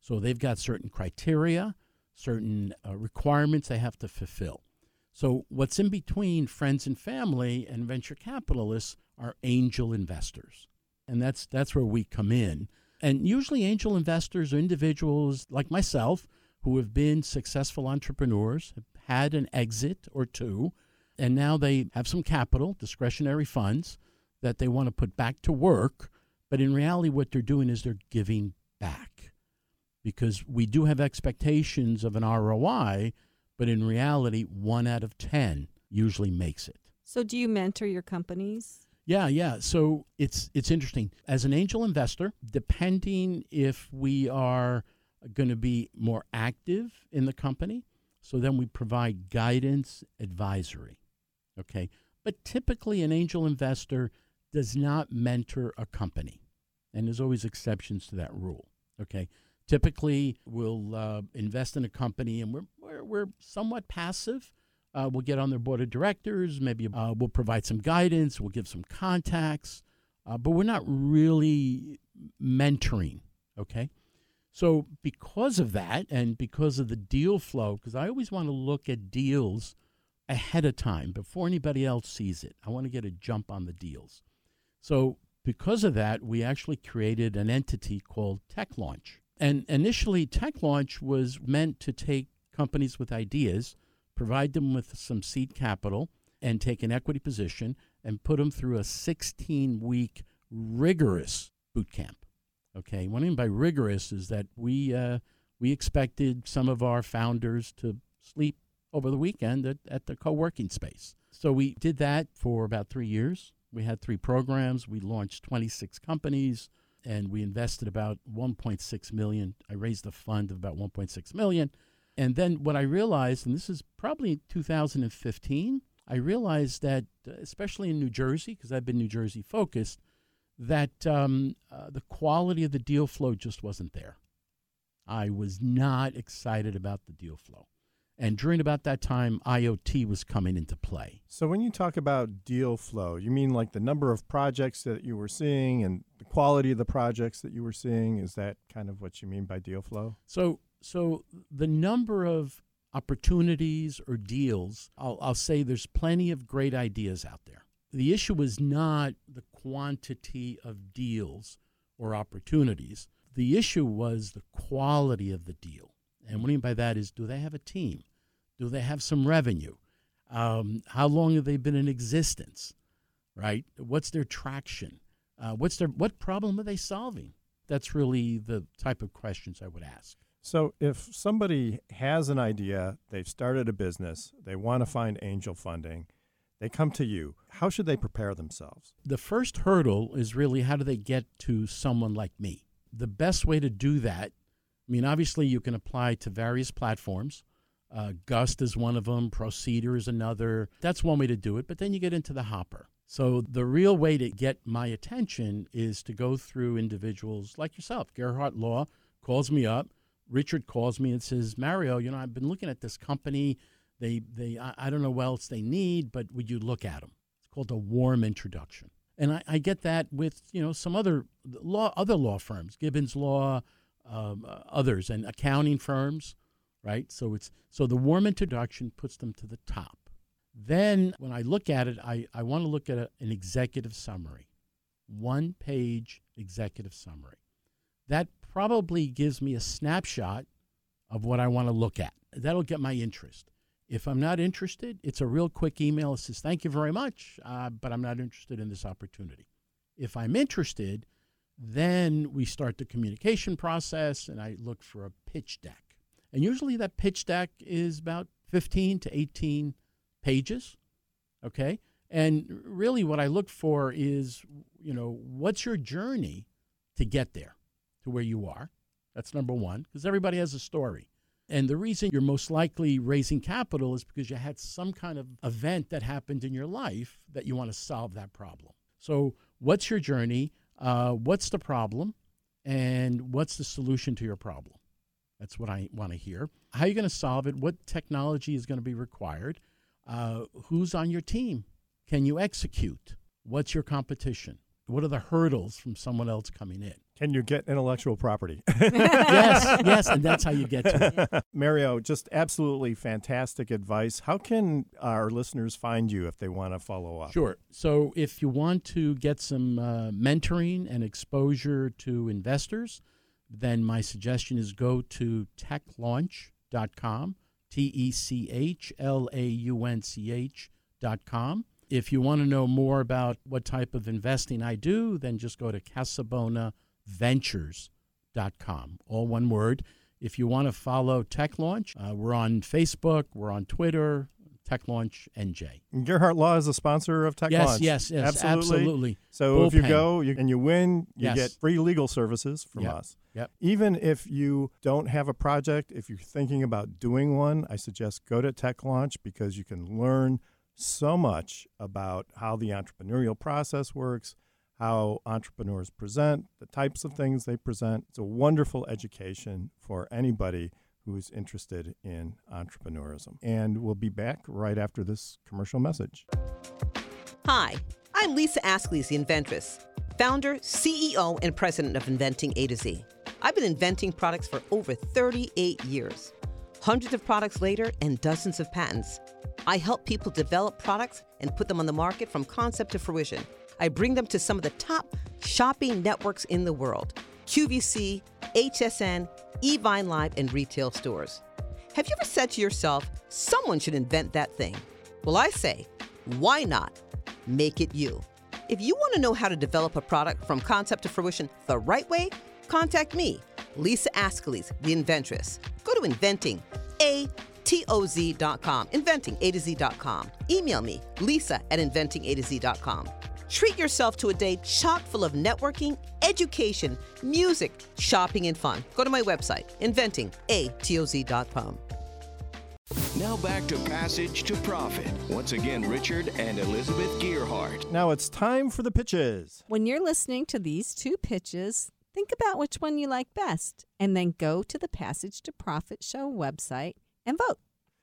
So they've got certain criteria, certain uh, requirements they have to fulfill. So what's in between friends and family and venture capitalists are angel investors. And that's that's where we come in. And usually angel investors are individuals like myself who have been successful entrepreneurs, have had an exit or two, and now they have some capital, discretionary funds that they want to put back to work. But in reality, what they're doing is they're giving back because we do have expectations of an ROI, but in reality, one out of 10 usually makes it. So, do you mentor your companies? Yeah, yeah. So it's it's interesting. As an angel investor, depending if we are going to be more active in the company, so then we provide guidance, advisory. Okay. But typically, an angel investor does not mentor a company. And there's always exceptions to that rule. Okay. Typically, we'll uh, invest in a company and we're, we're, we're somewhat passive. Uh, we'll get on their board of directors. Maybe uh, we'll provide some guidance. We'll give some contacts. Uh, but we're not really mentoring. Okay. So, because of that, and because of the deal flow, because I always want to look at deals ahead of time before anybody else sees it, I want to get a jump on the deals. So, because of that, we actually created an entity called Tech Launch. And initially, Tech Launch was meant to take companies with ideas, provide them with some seed capital, and take an equity position and put them through a 16 week rigorous boot camp. Okay, what I mean by rigorous is that we uh, we expected some of our founders to sleep over the weekend at, at the co-working space. So we did that for about three years. We had three programs. We launched 26 companies, and we invested about 1.6 million. I raised a fund of about 1.6 million, and then what I realized, and this is probably 2015, I realized that uh, especially in New Jersey, because I've been New Jersey focused that um, uh, the quality of the deal flow just wasn't there. I was not excited about the deal flow. And during about that time, IoT was coming into play. So, when you talk about deal flow, you mean like the number of projects that you were seeing and the quality of the projects that you were seeing? Is that kind of what you mean by deal flow? So, so the number of opportunities or deals, I'll, I'll say there's plenty of great ideas out there the issue was not the quantity of deals or opportunities. The issue was the quality of the deal. And what I mean by that is do they have a team? Do they have some revenue? Um, how long have they been in existence? Right? What's their traction? Uh, what's their what problem are they solving? That's really the type of questions I would ask. So, if somebody has an idea, they've started a business, they want to find angel funding, they come to you. How should they prepare themselves? The first hurdle is really how do they get to someone like me? The best way to do that, I mean, obviously, you can apply to various platforms. Uh, Gust is one of them, Procedure is another. That's one way to do it, but then you get into the hopper. So, the real way to get my attention is to go through individuals like yourself. Gearhart Law calls me up. Richard calls me and says, Mario, you know, I've been looking at this company. They, they, I, I don't know what else they need, but would you look at them? It's called a warm introduction. And I, I get that with, you know, some other law, other law firms, Gibbons Law, um, uh, others, and accounting firms, right? So it's, so the warm introduction puts them to the top. Then when I look at it, I, I want to look at a, an executive summary, one page executive summary. That probably gives me a snapshot of what I want to look at. That'll get my interest. If I'm not interested, it's a real quick email It says, Thank you very much, uh, but I'm not interested in this opportunity. If I'm interested, then we start the communication process and I look for a pitch deck. And usually that pitch deck is about 15 to 18 pages. Okay. And really what I look for is, you know, what's your journey to get there to where you are? That's number one, because everybody has a story. And the reason you're most likely raising capital is because you had some kind of event that happened in your life that you want to solve that problem. So, what's your journey? Uh, what's the problem? And what's the solution to your problem? That's what I want to hear. How are you going to solve it? What technology is going to be required? Uh, who's on your team? Can you execute? What's your competition? What are the hurdles from someone else coming in? Can you get intellectual property? [laughs] yes, yes, and that's how you get to it. [laughs] Mario, just absolutely fantastic advice. How can our listeners find you if they want to follow up? Sure. So if you want to get some uh, mentoring and exposure to investors, then my suggestion is go to techlaunch.com, T E C H L A U N C H.com. If you want to know more about what type of investing I do, then just go to casabonaventures.com, all one word. If you want to follow Tech Launch, uh, we're on Facebook, we're on Twitter, Tech Launch NJ. And Gearhart Law is a sponsor of Tech yes, Launch. Yes, yes, absolutely. absolutely. So if you go you, and you win, you Yes. get free legal services from Yep. us. Yep. Even if you don't have a project, if you're thinking about doing one, I suggest go to Tech Launch because you can learn so much about how the entrepreneurial process works, how entrepreneurs present, the types of things they present. It's a wonderful education for anybody who's interested in entrepreneurism. And we'll be back right after this commercial message. Hi, I'm Lisa Ascolese, the inventress, founder, CEO, and president of Inventing A to Z. I've been inventing products for over 38 years. Hundreds of products later and dozens of patents. I help people develop products and put them on the market from concept to fruition. I bring them to some of the top shopping networks in the world QVC, HSN, Evine Live, and retail stores. Have you ever said to yourself, someone should invent that thing? Well, I say, why not? Make it you. If you want to know how to develop a product from concept to fruition the right way, contact me, Lisa Ascolese, the inventress. Go to inventing, A T O Z.com, inventing A to Z.com. Email me, Lisa at inventing A to Z.com. Treat yourself to a day chock full of networking, education, music, shopping, and fun. Go to my website, inventing.atoz.com. Now back to Passage to Profit. Once again, Richard and Elizabeth Gearhart. Now it's time for the pitches. When you're listening to these two pitches, think about which one you like best and then go to the Passage to Profit Show website and vote.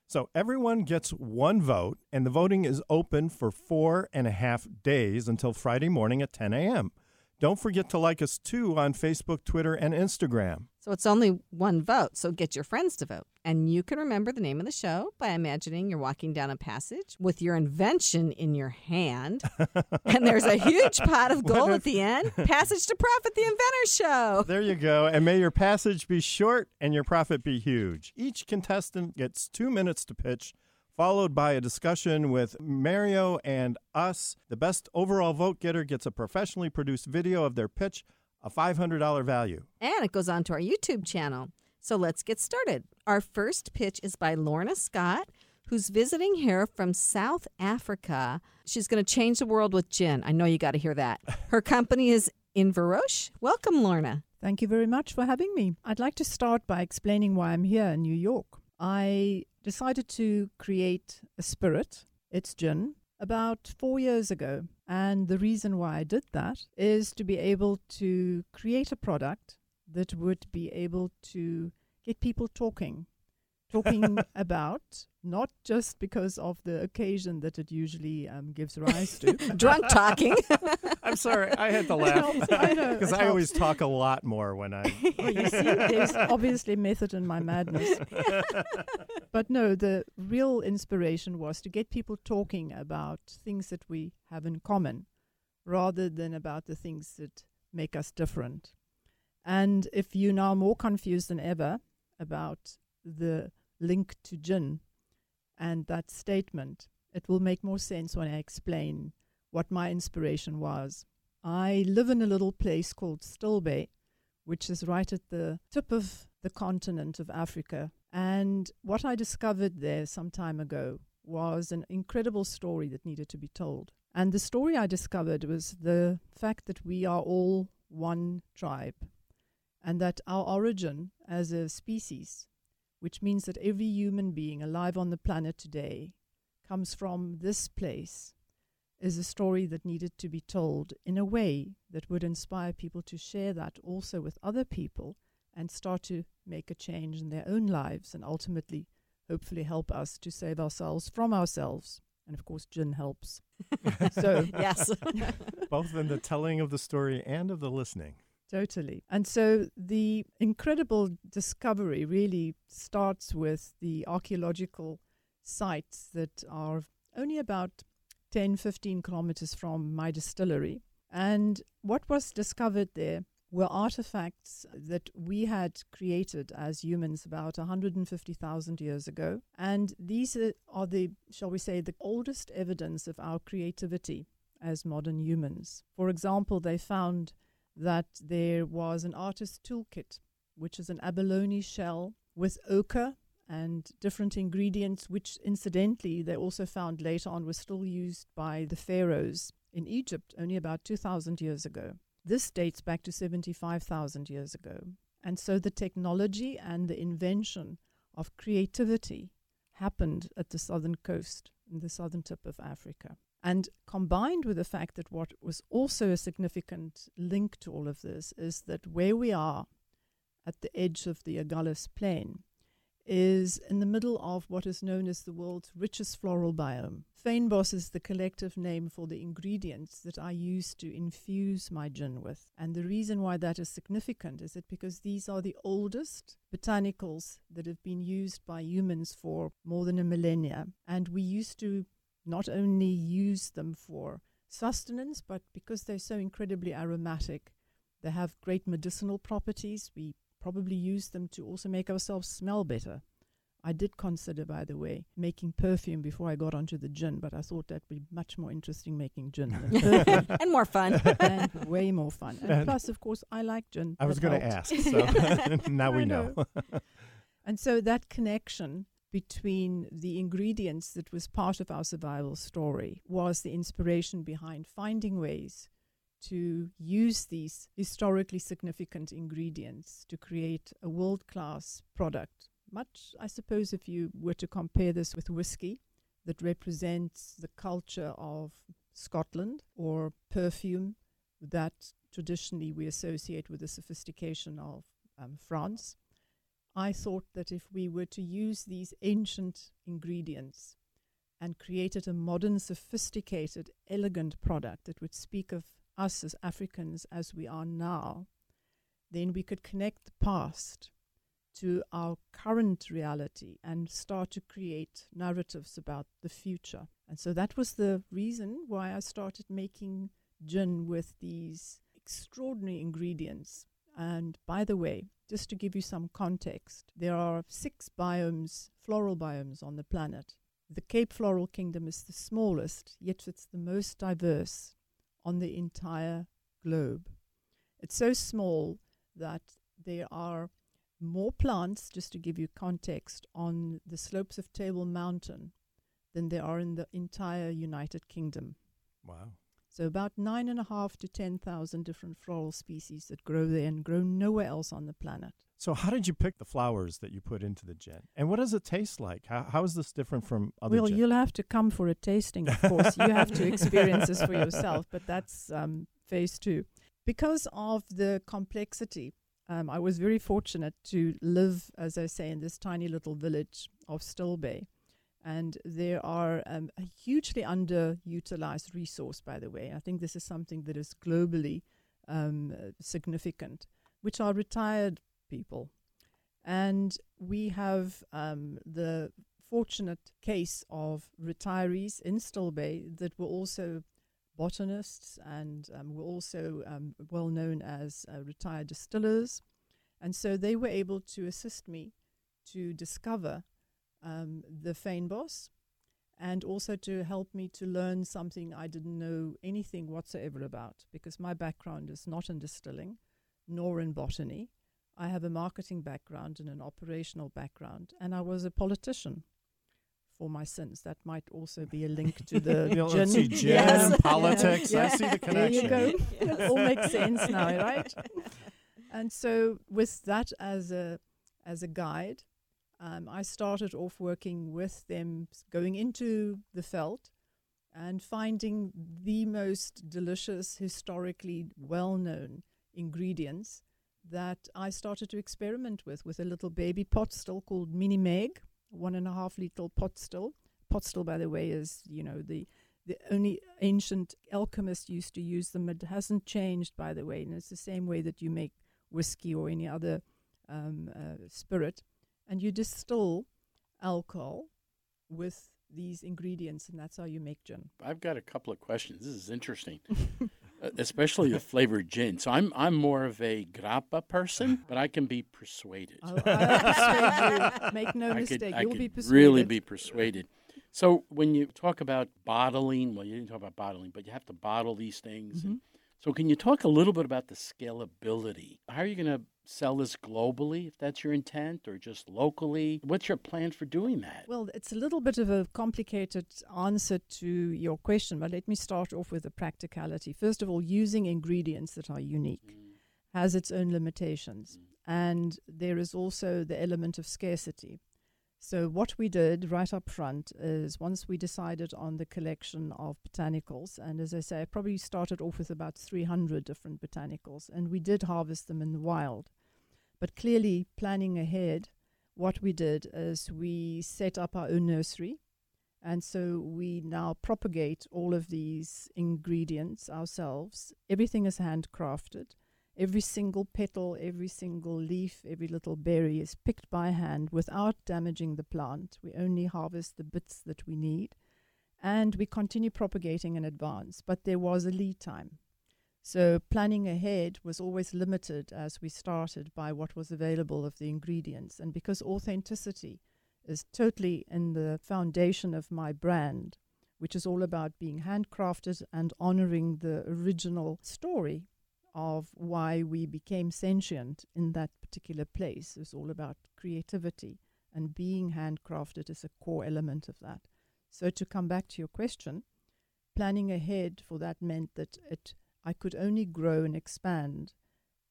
So everyone gets one vote, and the voting is open for four and a half days until Friday morning at 10 a.m. Don't forget to like us too on Facebook, Twitter, and Instagram. So it's only one vote, so get your friends to vote. And you can remember the name of the show by imagining you're walking down a passage with your invention in your hand. [laughs] and there's a huge pot of gold at the end. Passage to Profit, the Inventor Show. There you go. And may your passage be short and your profit be huge. Each contestant gets two minutes to pitch, followed by a discussion with Mario and us. The best overall vote getter gets a professionally produced video of their pitch, a $500 value. And it goes on to our YouTube channel. So let's get started. Our first pitch is by Lorna Scott, who's visiting here from South Africa. She's going to change the world with gin. I know you got to hear that. [laughs] Her company is Inverroche. Welcome, Lorna. Thank you very much for having me. I'd like to start by explaining why I'm here in New York. I decided to create a spirit, it's gin, about four years ago. And the reason why I did that is to be able to create a product that would be able to get people talking. Talking [laughs] about not just because of the occasion that it usually um, gives rise to. [laughs] Drunk talking. [laughs] I'm sorry, I had to laugh. helps, I Because I always talk a lot more when I. Well, you see, there's obviously method in my madness. but no, the real inspiration was to get people talking about things that we have in common rather than about the things that make us different. And if you're now more confused than ever about the link to gin and that statement, it will make more sense when I explain what my inspiration was. I live in a little place called Stilbay, which is right at the tip of the continent of Africa. And what I discovered there some time ago was an incredible story that needed to be told. And the story I discovered was the fact that we are all one tribe and that our origin as a species, which means that every human being alive on the planet today comes from this place, is a story that needed to be told in a way that would inspire people to share that also with other people and start to make a change in their own lives and ultimately, hopefully help us to save ourselves from ourselves. And of course, gin helps. [laughs] so yes. Both in the telling of the story and of the listening. Totally. And so the incredible discovery really starts with the archaeological sites that are only about 10, 15 kilometers from my distillery. And what was discovered there were artifacts that we had created as humans about 150,000 years ago. And these are the, shall we say, the oldest evidence of our creativity as modern humans. For example, they found that there was an artist's toolkit, which is an abalone shell with ochre and different ingredients, which incidentally they also found later on were still used by the pharaohs in Egypt only about 2,000 years ago. This dates back to 75,000 years ago. And so the technology and the invention of creativity happened at the southern coast, in the southern tip of Africa. And combined with the fact that what was also a significant link to all of this is that where we are at the edge of the Agulhas Plain is in the middle of what is known as the world's richest floral biome. Fynbos is the collective name for the ingredients that I use to infuse my gin with. And the reason why that is significant is that because these are the oldest botanicals that have been used by humans for more than a millennia. And we used to not only use them for sustenance, but because they're so incredibly aromatic, they have great medicinal properties. We probably use them to also make ourselves smell better. I did consider, by the way, making perfume before I got onto the gin, but I thought that would be much more interesting making gin [laughs] [laughs] and more fun. and way more fun. And, and plus, of course, I like gin. I was going to ask, so [laughs] now we know. know. and so that connection between the ingredients that was part of our survival story was the inspiration behind finding ways to use these historically significant ingredients to create a world class product. Much, I suppose, if you were to compare this with whiskey, that represents the culture of Scotland, or perfume that traditionally we associate with the sophistication of um, France. I thought that if we were to use these ancient ingredients and created a modern, sophisticated, elegant product that would speak of us as Africans as we are now, then we could connect the past to our current reality and start to create narratives about the future. And so that was the reason why I started making gin with these extraordinary ingredients. And by the way, just to give you some context, there are six biomes, floral biomes on the planet. The Cape Floral Kingdom is the smallest, yet it's the most diverse on the entire globe. It's so small that there are more plants, just to give you context, on the slopes of Table Mountain than there are in the entire United Kingdom. Wow. So about nine and a half to 10,000 different floral species that grow there and grow nowhere else on the planet. So how did you pick the flowers that you put into the gin? And what does it taste like? How, how is this different from other Well, gin? you'll have to come for a tasting, of course. you have to experience this for yourself, but that's um, phase two. Because of the complexity, um, I was very fortunate to live, as I say, in this tiny little village of Stilbaai and there are um, a hugely underutilized resource, by the way. I think this is something that is globally um, significant, which are retired people. And we have um, the fortunate case of retirees in Stilbaai that were also botanists and um, were also um, well known as uh, retired distillers. And so they were able to assist me to discover um, the Fynbos and also to help me to learn something I didn't know anything whatsoever about because my background is not in distilling nor in botany. I have a marketing background and an operational background, and I was a politician for my sins. That might also be a link to the [laughs] know, gin. see, [laughs] gin Yes. politics. I Yeah. see the connection. There you go. It all makes sense now, right? [laughs] And so, with that as a as a guide, um, I started off working with them, going into the veld and finding the most delicious, historically well known ingredients that I started to experiment with, with a little baby pot still called Mini Meg. one and a half liter pot still. Pot still, by the way, is you know the the only ancient alchemist used to use them. It hasn't changed, by the way, and it's the same way that you make whiskey or any other um, uh, spirit, and you distill alcohol with these ingredients, and that's how you make gin. I've got a couple of questions. This is interesting. [laughs] Uh, especially the flavored gin. So I'm I'm more of a grappa person, but I can be persuaded. I'll, I'll persuade. Make no [laughs] I mistake, could, you'll be persuaded. really be persuaded. So when you talk about bottling, well, you didn't talk about bottling, but you have to bottle these things. and- so can you talk a little bit about the scalability? How are you going to sell this globally, if that's your intent, or just locally? What's your plan for doing that? Well, it's a little bit of a complicated answer to your question, but let me start off with the practicality. First of all, using ingredients that are unique mm. has its own limitations, mm. and there is also the element of scarcity. So, what we did right up front is once we decided on the collection of botanicals, and as I say, I probably started off with about 300 different botanicals, and we did harvest them in the wild. But clearly, planning ahead, what we did is we set up our own nursery. And so we now propagate all of these ingredients ourselves. Everything is handcrafted. Every single petal, every single leaf, every little berry is picked by hand without damaging the plant. We only harvest the bits that we need. And we continue propagating in advance. But there was a lead time. So planning ahead was always limited as we started by what was available of the ingredients. And because authenticity is totally in the foundation of my brand, which is all about being handcrafted and honoring the original story of why we became sentient in that particular place. It's all about creativity and being handcrafted is a core element of that. So to come back to your question, planning ahead for that meant that it I could only grow and expand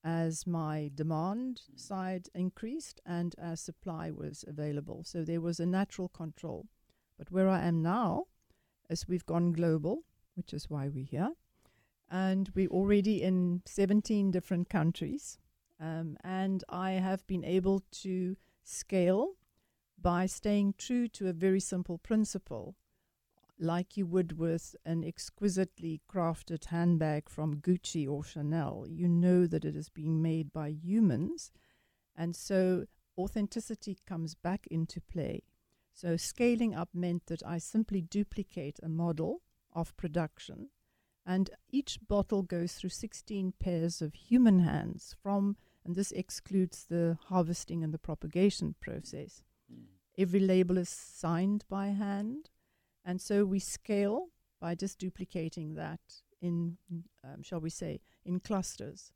as my demand side increased and as supply was available. So there was a natural control. But where I am now, as we've gone global, which is why we're here, and we're already in 17 different countries, um, and I have been able to scale by staying true to a very simple principle like you would with an exquisitely crafted handbag from Gucci or Chanel. You know that it is being made by humans. And so authenticity comes back into play. So scaling up meant that I simply duplicate a model of production. And each bottle goes through 16 pairs of human hands from, and this excludes the harvesting and the propagation process. Hmm. Every label is signed by hand. And so we scale by just duplicating that in, um, shall we say, in clusters,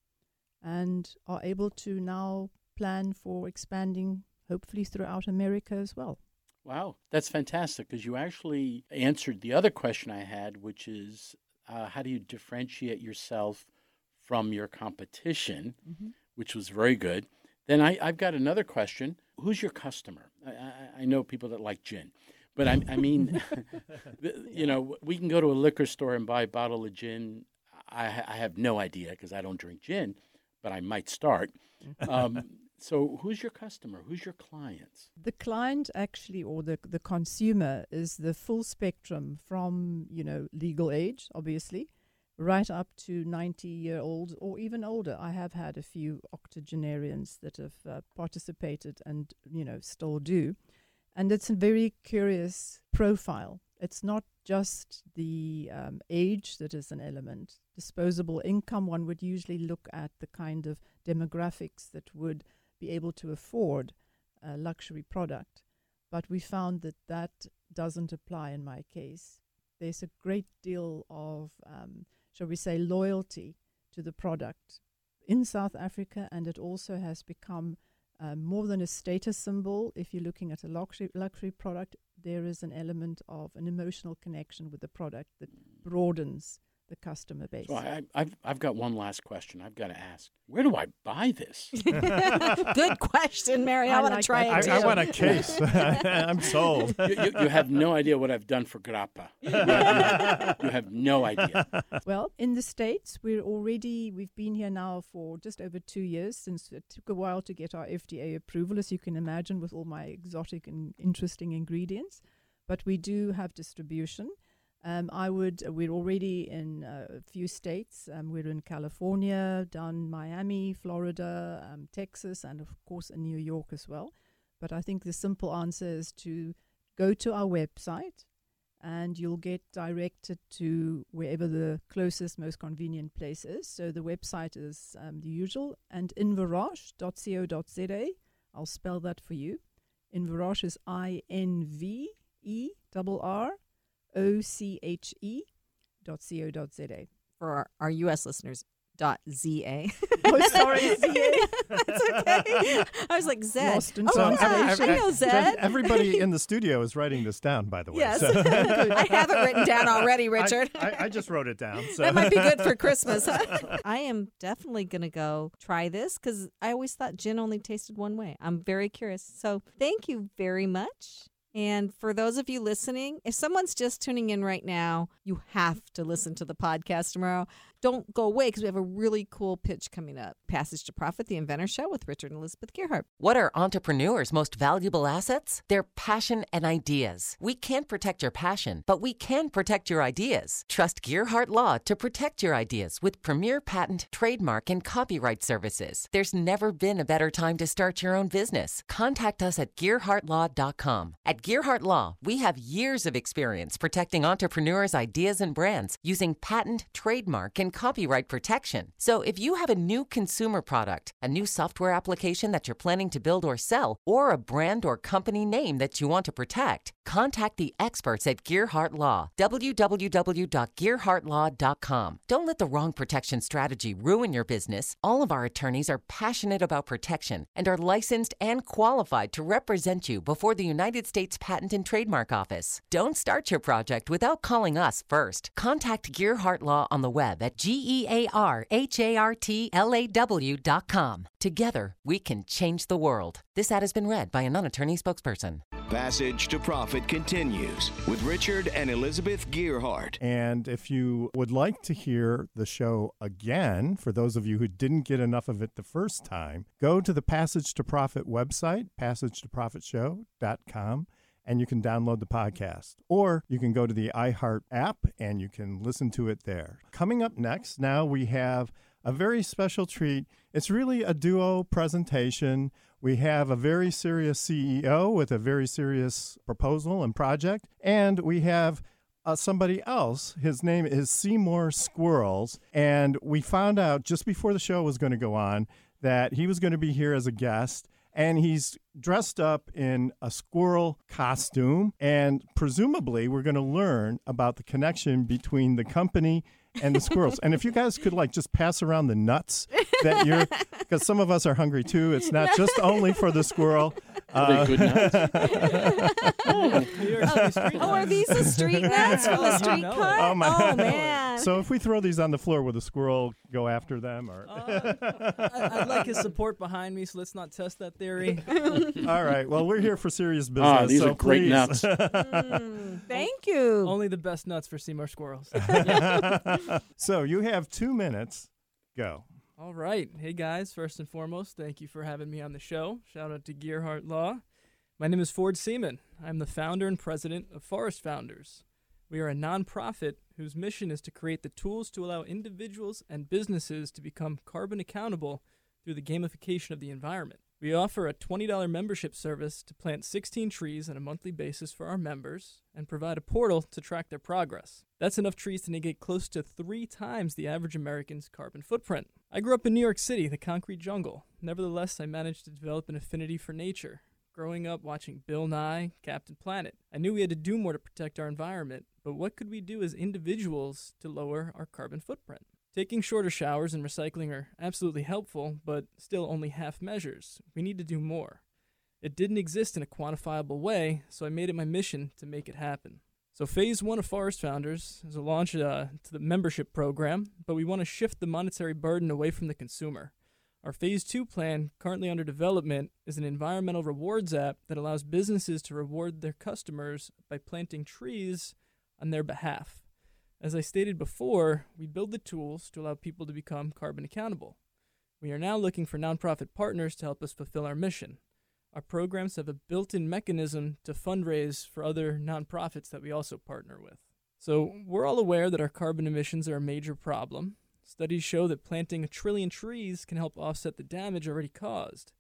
and are able to now plan for expanding, hopefully throughout America as well. Wow, that's fantastic because you actually answered the other question I had, which is uh, how do you differentiate yourself from your competition, which was very good. Then I, I've got another question. Who's your customer? I, I, I know people that like gin, but I, I mean, [laughs] [laughs] you know, we can go to a liquor store and buy a bottle of gin. I, I have no idea because I don't drink gin, but I might start. Um, [laughs] so, who's your customer? Who's your clients? The client actually, or the the consumer, is the full spectrum from you know legal age, obviously, right up to ninety year old or even older. I have had a few octogenarians that have uh, participated and you know still do, and it's a very curious profile. It's not just the um, age that is an element. Disposable income, one would usually look at the kind of demographics that would be able to afford a luxury product. But we found that that doesn't apply in my case. There's a great deal of, um, shall we say, loyalty to the product in South Africa, and it also has become um, more than a status symbol. If you're looking at a luxury, luxury product, there is an element of an emotional connection with the product that broadens the customer base. So I, I've, I've got one last question. I've got to ask where do I buy this? [laughs] Good question, Mary. I, I want to try it I. I want a case. [laughs] [laughs] I'm sold. you, you, you have no idea what I've done for grappa. You have, you have no idea. Well, in the States, we're already, we've been here now for just over two years since it took a while to get our FDA approval, as you can imagine, with all my exotic and interesting ingredients. But we do have distribution. Um, I would, we're already in uh, a few states. Um, we're in California, down Miami, Florida, um, Texas, and of course in New York as well. But I think the simple answer is to go to our website and you'll get directed to wherever the closest, most convenient place is. So the website is um, the usual, and inverroche.co.za. I'll spell that for you. Inverroche is I N V E R R O C H E dot co dot za. For our, our U.S. listeners, dot Z-A. [laughs] Oh, sorry, ZA. [laughs] That's okay. I was like, Zed. Lost in oh, So yeah, every- I know every- Zed. Everybody in the studio is writing this down, by the way. Yes. so- [laughs] I have it written down already, Richard. I, I, I just wrote it down. So. That might be good for Christmas. Huh? I am definitely going to go try this because I always thought gin only tasted one way. I'm very curious. So thank you very much. And for those of you listening, if someone's just tuning in right now, you have to listen to the podcast tomorrow. Don't go away because we have a really cool pitch coming up. Passage to Profit, the Inventor Show with Richard and Elizabeth Gearhart. What are entrepreneurs' most valuable assets? Their passion and ideas. We can't protect your passion, but we can protect your ideas. Trust Gearhart Law to protect your ideas with premier patent, trademark, and copyright services. There's never been a better time to start your own business. Contact us at GearhartLaw.com. At Gearhart Law, we have years of experience protecting entrepreneurs' ideas and brands using patent, trademark, and copyright protection. So if you have a new consumer product, a new software application that you're planning to build or sell, or a brand or company name that you want to protect, contact the experts at Gearhart Law. www.gearhartlaw.com. Don't let the wrong protection strategy ruin your business. All of our attorneys are passionate about protection and are licensed and qualified to represent you before the United States Patent and Trademark Office. Don't start your project without calling us first. Contact Gearhart Law on the web at G E A R H A R T L A W dot com. Together, we can change the world. This ad has been read by a non attorney spokesperson. Passage to Profit continues with Richard and Elizabeth Gearhart. And if you would like to hear the show again, for those of you who didn't get enough of it the first time, go to the Passage to Profit website, passagetoprofitshow.com, and you can download the podcast. Or you can go to the iHeart app and you can listen to it there. Coming up next, now we have a very special treat. It's really a duo presentation. We have a very serious CEO with a very serious proposal and project, and we have uh, somebody else. His name is Seymour Squirrels, and we found out just before the show was going to go on that he was going to be here as a guest. And he's dressed up in a squirrel costume. And presumably, we're going to learn about the connection between the company and the squirrels. [laughs] and if you guys could like just pass around the nuts that you're, [laughs] because some of us are hungry too. It's not [laughs] just only for the squirrel. Are they good nuts? [laughs] Oh, are these the street nuts from the street No. Oh, my- oh man. So if we throw these on the floor, will the squirrel go after them? Or Uh, I, I'd like his support behind me, so let's not test that theory. all right. Well, we're here for serious business. Ah, these so are great please. nuts. Mm, thank you. Only the best nuts for Seymour squirrels. so you have two minutes. Go. All right. Hey, guys. First and foremost, thank you for having me on the show. Shout out to Gearhart Law. My name is Ford Seaman. I'm the founder and president of Forest Founders. We are a nonprofit whose mission is to create the tools to allow individuals and businesses to become carbon accountable through the gamification of the environment. We offer a $20 membership service to plant 16 trees on a monthly basis for our members and provide a portal to track their progress. That's enough trees to negate close to three times the average American's carbon footprint. I grew up in New York City, the concrete jungle. Nevertheless, I managed to develop an affinity for nature. Growing up watching Bill Nye, Captain Planet, I knew we had to do more to protect our environment, but what could we do as individuals to lower our carbon footprint? Taking shorter showers and recycling are absolutely helpful, but still only half measures. We need to do more. It didn't exist in a quantifiable way, so I made it my mission to make it happen. So, phase one of Forest Founders is a launch uh, to the membership program, but we want to shift the monetary burden away from the consumer. Our phase two plan, currently under development, is an environmental rewards app that allows businesses to reward their customers by planting trees on their behalf. As I stated before, we build the tools to allow people to become carbon accountable. We are now looking for nonprofit partners to help us fulfill our mission. Our programs have a built in mechanism to fundraise for other nonprofits that we also partner with. So, we're all aware that our carbon emissions are a major problem. Studies show that planting a trillion trees can help offset the damage already caused.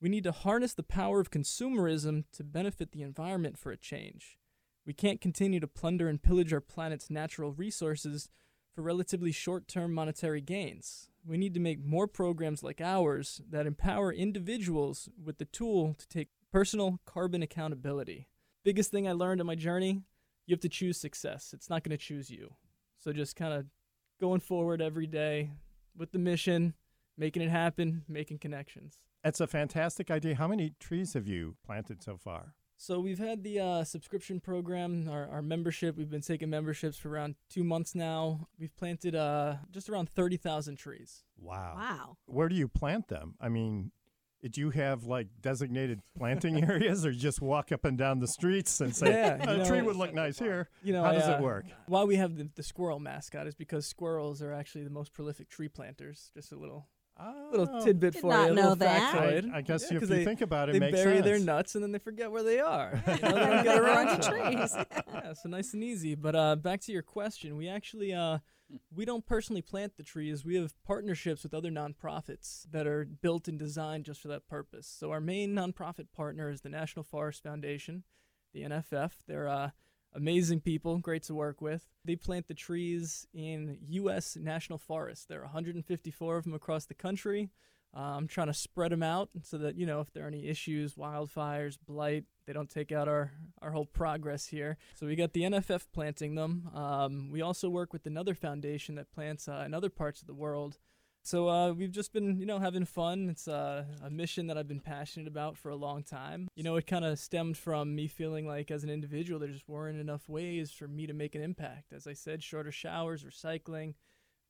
We need to harness the power of consumerism to benefit the environment for a change. We can't continue to plunder and pillage our planet's natural resources for relatively short term monetary gains. We need to make more programs like ours that empower individuals with the tool to take personal carbon accountability. Biggest thing I learned on my journey you have to choose success, it's not going to choose you. So just kind of going forward every day with the mission, making it happen, making connections. That's a fantastic idea. How many trees have you planted so far? So we've had the uh, subscription program, our, our membership. We've been taking memberships for around two months now. We've planted uh, just around thirty thousand trees. Wow. Wow. Where do you plant them? I mean, do you have like designated planting [laughs] areas, or just walk up and down the streets and say Yeah, you a know, tree would look nice here? You know, how I, does uh, it work? Why we have the, the squirrel mascot is because squirrels are actually the most prolific tree planters. Just a little little Oh. tidbit Did for not you. a know little that. factoid. I, I guess Yeah, if 'cause you they- think about it, they it makes bury sense. their nuts and then they forget where they are. [laughs] You know, they And don't then get around run to to [laughs] trees. [laughs] yeah, so nice and easy. But uh, back to your question, we actually uh, we don't personally plant the trees. We have partnerships with other nonprofits that are built and designed just for that purpose. So our main nonprofit partner is the National Forest Foundation, the NFF. They're uh, amazing people, great to work with. They plant the trees in U.S. national forests. There are 154 of them across the country. Uh, I'm trying to spread them out so that you know if there are any issues, wildfires, blight, they don't take out our our whole progress here. So we got the NFF planting them. Um, we also work with another foundation that plants uh, in other parts of the world. So uh, we've just been, you know, having fun. It's uh, a mission that I've been passionate about for a long time. You know, it kind of stemmed from me feeling like, as an individual, there just weren't enough ways for me to make an impact. As I said, shorter showers, recycling.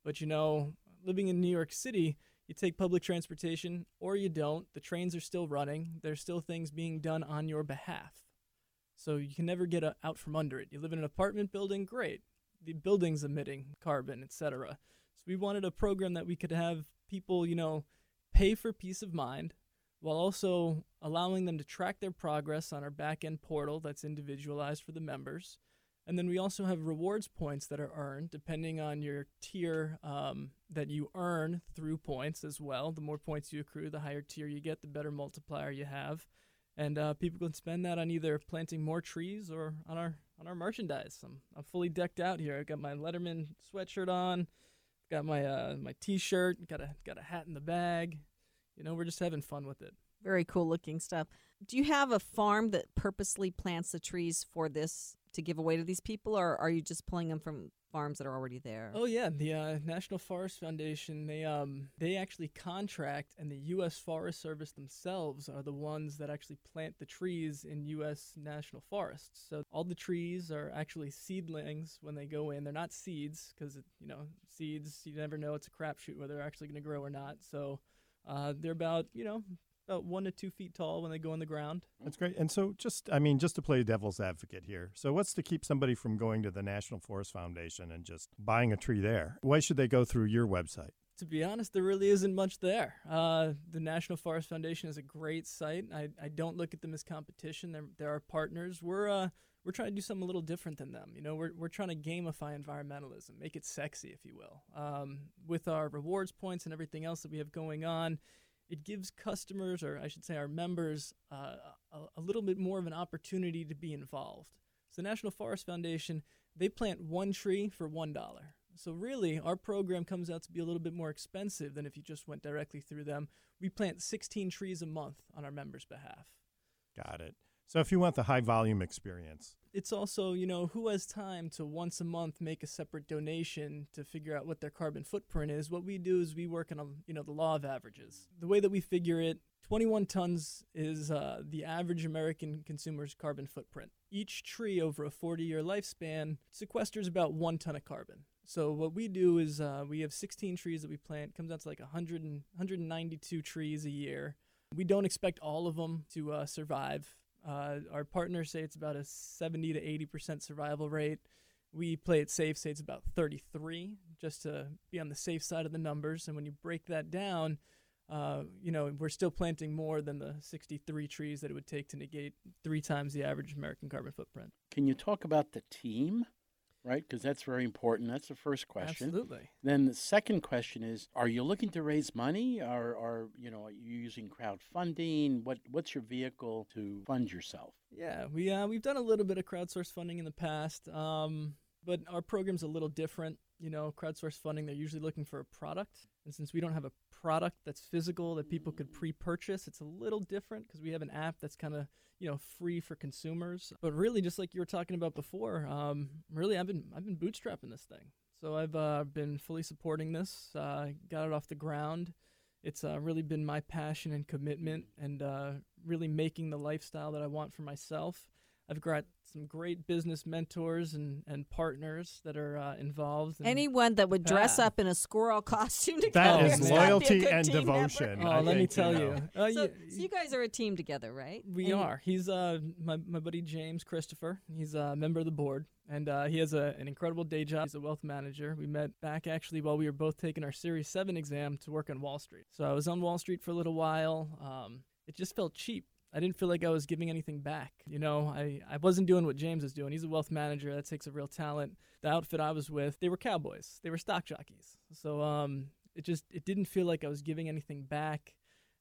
But you know, living in New York City, you take public transportation or you don't. The trains are still running. There's still things being done on your behalf. So you can never get uh out from under it. You live in an apartment building, great. The building's emitting carbon, etc. We wanted a program that we could have people, you know, pay for peace of mind while also allowing them to track their progress on our back end portal that's individualized for the members. And then we also have rewards points that are earned depending on your tier um, that you earn through points as well. The more points you accrue, the higher tier you get, the better multiplier you have. And uh, people can spend that on either planting more trees or on our on our merchandise. I'm, I'm fully decked out here. I've got my Letterman sweatshirt on, got my uh, my T-shirt, got a got a hat in the bag. You know, we're just having fun with it. Very cool looking stuff. Do you have a farm that purposely plants the trees for this to give away to these people, or are you just pulling them from farms that are already there? Oh yeah, the uh, National Forest Foundation they um they actually contract, and the U.S. Forest Service themselves are the ones that actually plant the trees in U.S. national forests. So all the trees are actually seedlings when they go in. They're not seeds because you know seeds you never know it's a crapshoot whether they're actually going to grow or not. So uh, they're about you know about one to two feet tall when they go in the ground. That's great. And so, just I mean, just to play devil's advocate here. So, what's to keep somebody from going to the National Forest Foundation and just buying a tree there? Why should they go through your website? To be honest, there really isn't much there. Uh, the National Forest Foundation is a great site. I, I don't look at them as competition. They're, they're our partners. We're uh, we're trying to do something a little different than them. You know, we're we're trying to gamify environmentalism, make it sexy, if you will. Um, with our rewards points and everything else that we have going on, it gives customers, or I should say, our members, uh, a, a little bit more of an opportunity to be involved. So, the National Forest Foundation they plant one tree for one dollar. So really, our program comes out to be a little bit more expensive than if you just went directly through them. We plant 16 trees a month on our members' behalf. Got it. So, if you want the high volume experience, It's also, you know, who has time to once a month make a separate donation to figure out what their carbon footprint is? What we do is we work on, you know, the law of averages. The way that we figure it, 21 tons is uh, the average American consumer's carbon footprint. Each tree over a 40 year lifespan sequesters about one ton of carbon. So, what we do is uh, we have 16 trees that we plant, comes out to like 100 and, 192 trees a year. We don't expect all of them to uh, survive. Uh, our partners say it's about a 70 to 80% survival rate. We play it safe, say it's about 33, just to be on the safe side of the numbers. And when you break that down, uh, you know, we're still planting more than the 63 trees that it would take to negate three times the average American carbon footprint. Can you talk about the team? Right, because that's very important. That's the first question. Absolutely. Then the second question is: Are you looking to raise money, or, or you know, are you using crowdfunding? What What's your vehicle to fund yourself? Yeah, we uh, we've done a little bit of crowdsource funding in the past, um, but our program's a little different. You know, crowdsource funding they're usually looking for a product, and since we don't have a product that's physical that people could pre-purchase, it's a little different because we have an app that's kind of you know free for consumers. But really, just like you were talking about before, um, really I've been I've been bootstrapping this thing. So I've uh, been fully supporting this. Uh, got it off the ground. It's uh, really been my passion and commitment, and uh, really making the lifestyle that I want for myself. I've got some great business mentors and, and partners that are uh, involved. in Anyone that would the dress up in a squirrel costume to That come here has gotta be a loyalty and team member. devotion. Oh, I let me think, tell know. you. Uh, So, you- so you guys are a team together, right? We And- are. He's uh my, my buddy James Christopher. He's a member of the board, and uh, he has a, an incredible day job. He's a wealth manager. We met back actually while we were both taking our Series Seven exam to work on Wall Street. So I was on Wall Street for a little while. Um, it just felt cheap. I didn't feel like I was giving anything back. You know, I, I wasn't doing what James was doing. He's a wealth manager. That takes a real talent. The outfit I was with, they were cowboys. They were stock jockeys. So um, it just it didn't feel like I was giving anything back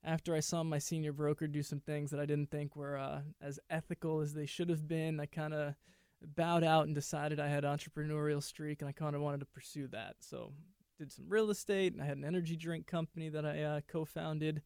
after I saw my senior broker do some things that I didn't think were uh, as ethical as they should have been, I kind of bowed out and decided I had entrepreneurial streak and I kind of wanted to pursue that. So did some real estate and I had an energy drink company that I uh, co-founded,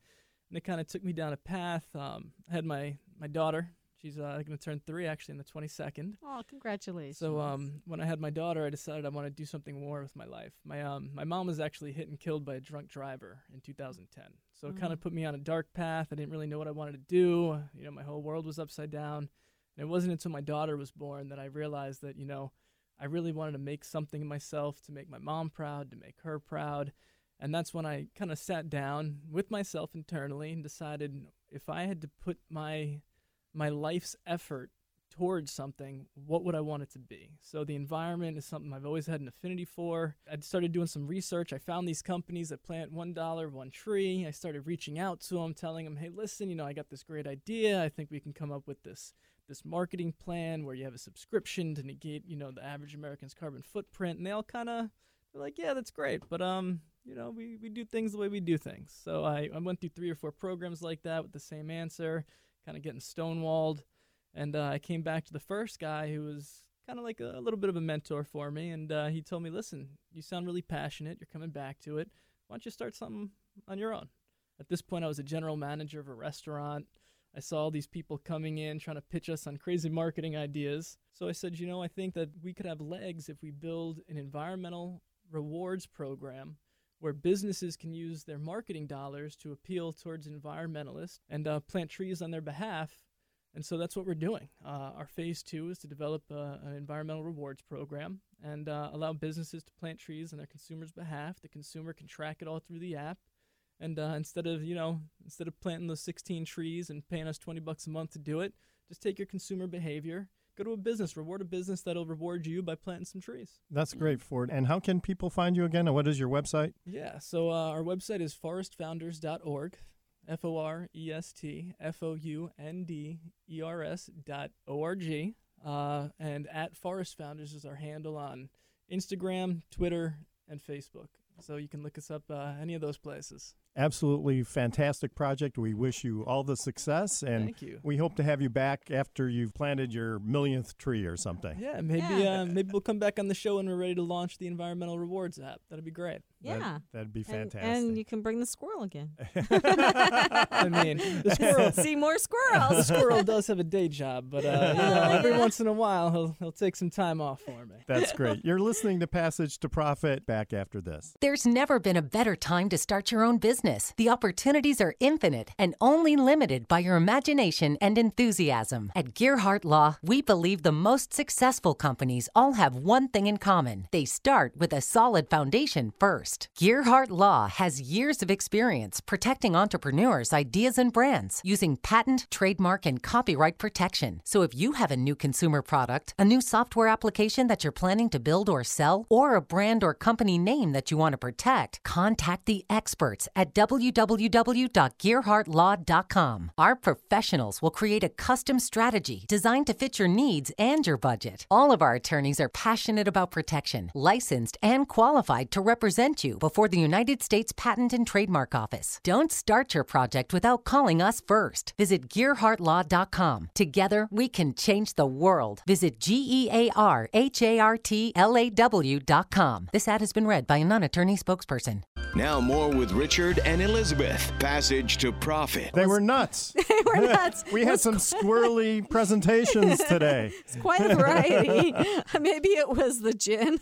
and it kind of took me down a path. Um, I had my my daughter. She's uh, going to turn three actually in the 22nd. Oh, congratulations. So um, when I had my daughter, I decided I want to do something more with my life. My um, my mom was actually hit and killed by a drunk driver in 2010. So it kind of put me on a dark path. I didn't really know what I wanted to do. You know, my whole world was upside down. And it wasn't until my daughter was born that I realized that you know, I really wanted to make something of myself to make my mom proud, to make her proud. And that's when I kind of sat down with myself internally and decided if I had to put my my life's effort towards something, what would I want it to be? So the environment is something I've always had an affinity for. I started doing some research. I found these companies that plant one dollar one tree. I started reaching out to them, telling them, "Hey, listen, you know, I got this great idea. I think we can come up with this this marketing plan where you have a subscription to negate, you know, the average American's carbon footprint." And they all kind of they're like, "Yeah, that's great, but um, you know, we, we do things the way we do things." So I, I went through three or four programs like that with the same answer, kind of getting stonewalled. And uh, I came back to the first guy who was kind of like a, a little bit of a mentor for me. And uh, he told me, listen, you sound really passionate. You're coming back to it. Why don't you start something on your own? At this point, I was a general manager of a restaurant. I saw all these people coming in trying to pitch us on crazy marketing ideas. So I said, you know, I think that we could have legs if we build an environmental rewards program where businesses can use their marketing dollars to appeal towards environmentalists and uh, plant trees on their behalf and so that's what we're doing. Uh, our phase two is to develop uh, an environmental rewards program and uh, allow businesses to plant trees on their consumers' behalf. The consumer can track it all through the app. And uh, instead of you know instead of planting those 16 trees and paying us 20 bucks a month to do it, just take your consumer behavior, go to a business, reward a business that'll reward you by planting some trees. That's great, Ford. And how can people find you again? And what is your website? Yeah, so uh, our website is forestfounders.org, F O R E S T F O U N D E R S dot O R G. Uh, and at Forest Founders is our handle on Instagram, Twitter, and Facebook. So you can look us up uh, any of those places. Absolutely fantastic project. We wish you all the success, and Thank you. we hope to have you back after you've planted your millionth tree or something. Yeah, maybe Uh, maybe we'll come back on the show when we're ready to launch the environmental rewards app. That'd be great. Yeah. That, would be fantastic. And, you can bring the squirrel again. [laughs] I mean, the squirrel. [laughs] See more squirrels. the squirrel does have a day job, but uh, you know, [laughs] every once in a while he'll he'll take some time off for me. That's great. You're listening to Passage to Profit. Back after this. There's never been a better time to start your own business. The opportunities are infinite and only limited by your imagination and enthusiasm. At Gearhart Law, we believe the most successful companies all have one thing in common. They start with a solid foundation first. Gearhart Law has years of experience protecting entrepreneurs, ideas, and brands using patent, trademark, and copyright protection. So if you have a new consumer product, a new software application that you're planning to build or sell, or a brand or company name that you want to protect, contact the experts at www.gearhartlaw.com. Our professionals will create a custom strategy designed to fit your needs and your budget. All of our attorneys are passionate about protection, licensed and qualified to represent you before the United States Patent and Trademark Office. Don't start your project without calling us first. Visit gearhartlaw.com. Together, we can change the world. Visit G E A R H A R T L A W.com. This ad has been read by a non attorney spokesperson. Now, more with Richard and Elizabeth. Passage to Profit. They were nuts. [laughs] they were nuts. [laughs] we had some squirrely [laughs] presentations today. It's quite a variety. Maybe it was the gin.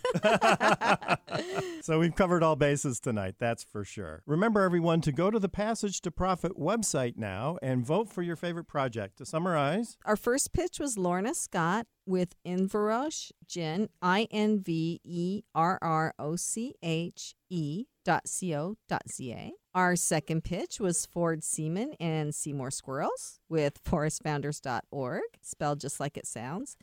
So we've covered all bases tonight, that's for sure. Remember, everyone, to go to the Passage to Profit website now and vote for your favorite project. To summarize, Our first pitch was Lorna Scott with Inverroche Gin, I N V E R R O C H E dot C O dot Z A. Our second pitch was Ford Seaman and Seymour Squirrels with forestfounders.org, spelled just like it sounds.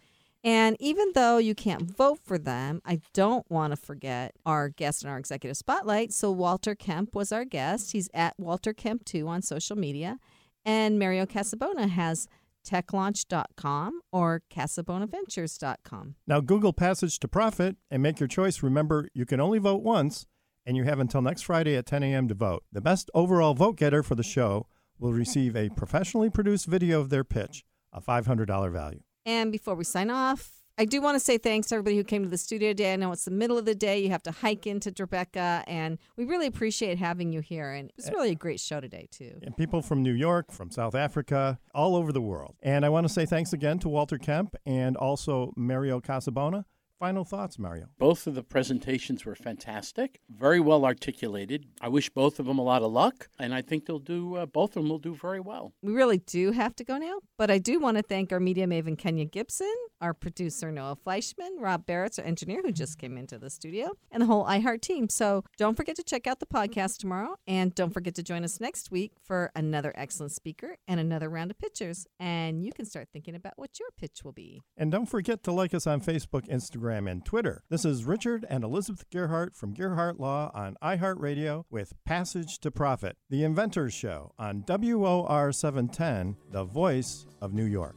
And even though you can't vote for them, I don't want to forget our guest in our executive spotlight. So Walter Kemp was our guest. He's at Walter Kemp2 on social media. And Mario Casabona has techlaunch.com or casabonaventures.com. now Google Passage to Profit and make your choice. Remember, you can only vote once, and you have until next Friday at 10 a.m. to vote. The best overall vote getter for the show will receive a professionally produced video of their pitch, a $500 value. And before we sign off, I do want to say thanks to everybody who came to the studio today. I know it's the middle of the day. You have to hike into Tribeca, and we really appreciate having you here. And it's eh, really a great show today, too. and people from New York, from South Africa, all over the world. And I want to say thanks again to Walter Kemp and also Mario Casabona. Final thoughts, Mario. Both of the presentations were fantastic, very well articulated. I wish both of them a lot of luck, and I think they'll do. Uh, both of them will do very well. We really do have to go now, but I do want to thank our media maven Kenya Gibson, our producer Noah Fleischman, Rob Barrett's our engineer who just came into the studio, and the whole iHeart team. So don't forget to check out the podcast tomorrow, and don't forget to join us next week for another excellent speaker and another round of pitchers. And you can start thinking about what your pitch will be. And don't forget to like us on Facebook, Instagram, and Twitter. This is Richard and Elizabeth Gearhart from Gearhart Law on iHeartRadio with Passage to Profit, the Inventors Show on WOR 710, the voice of New York.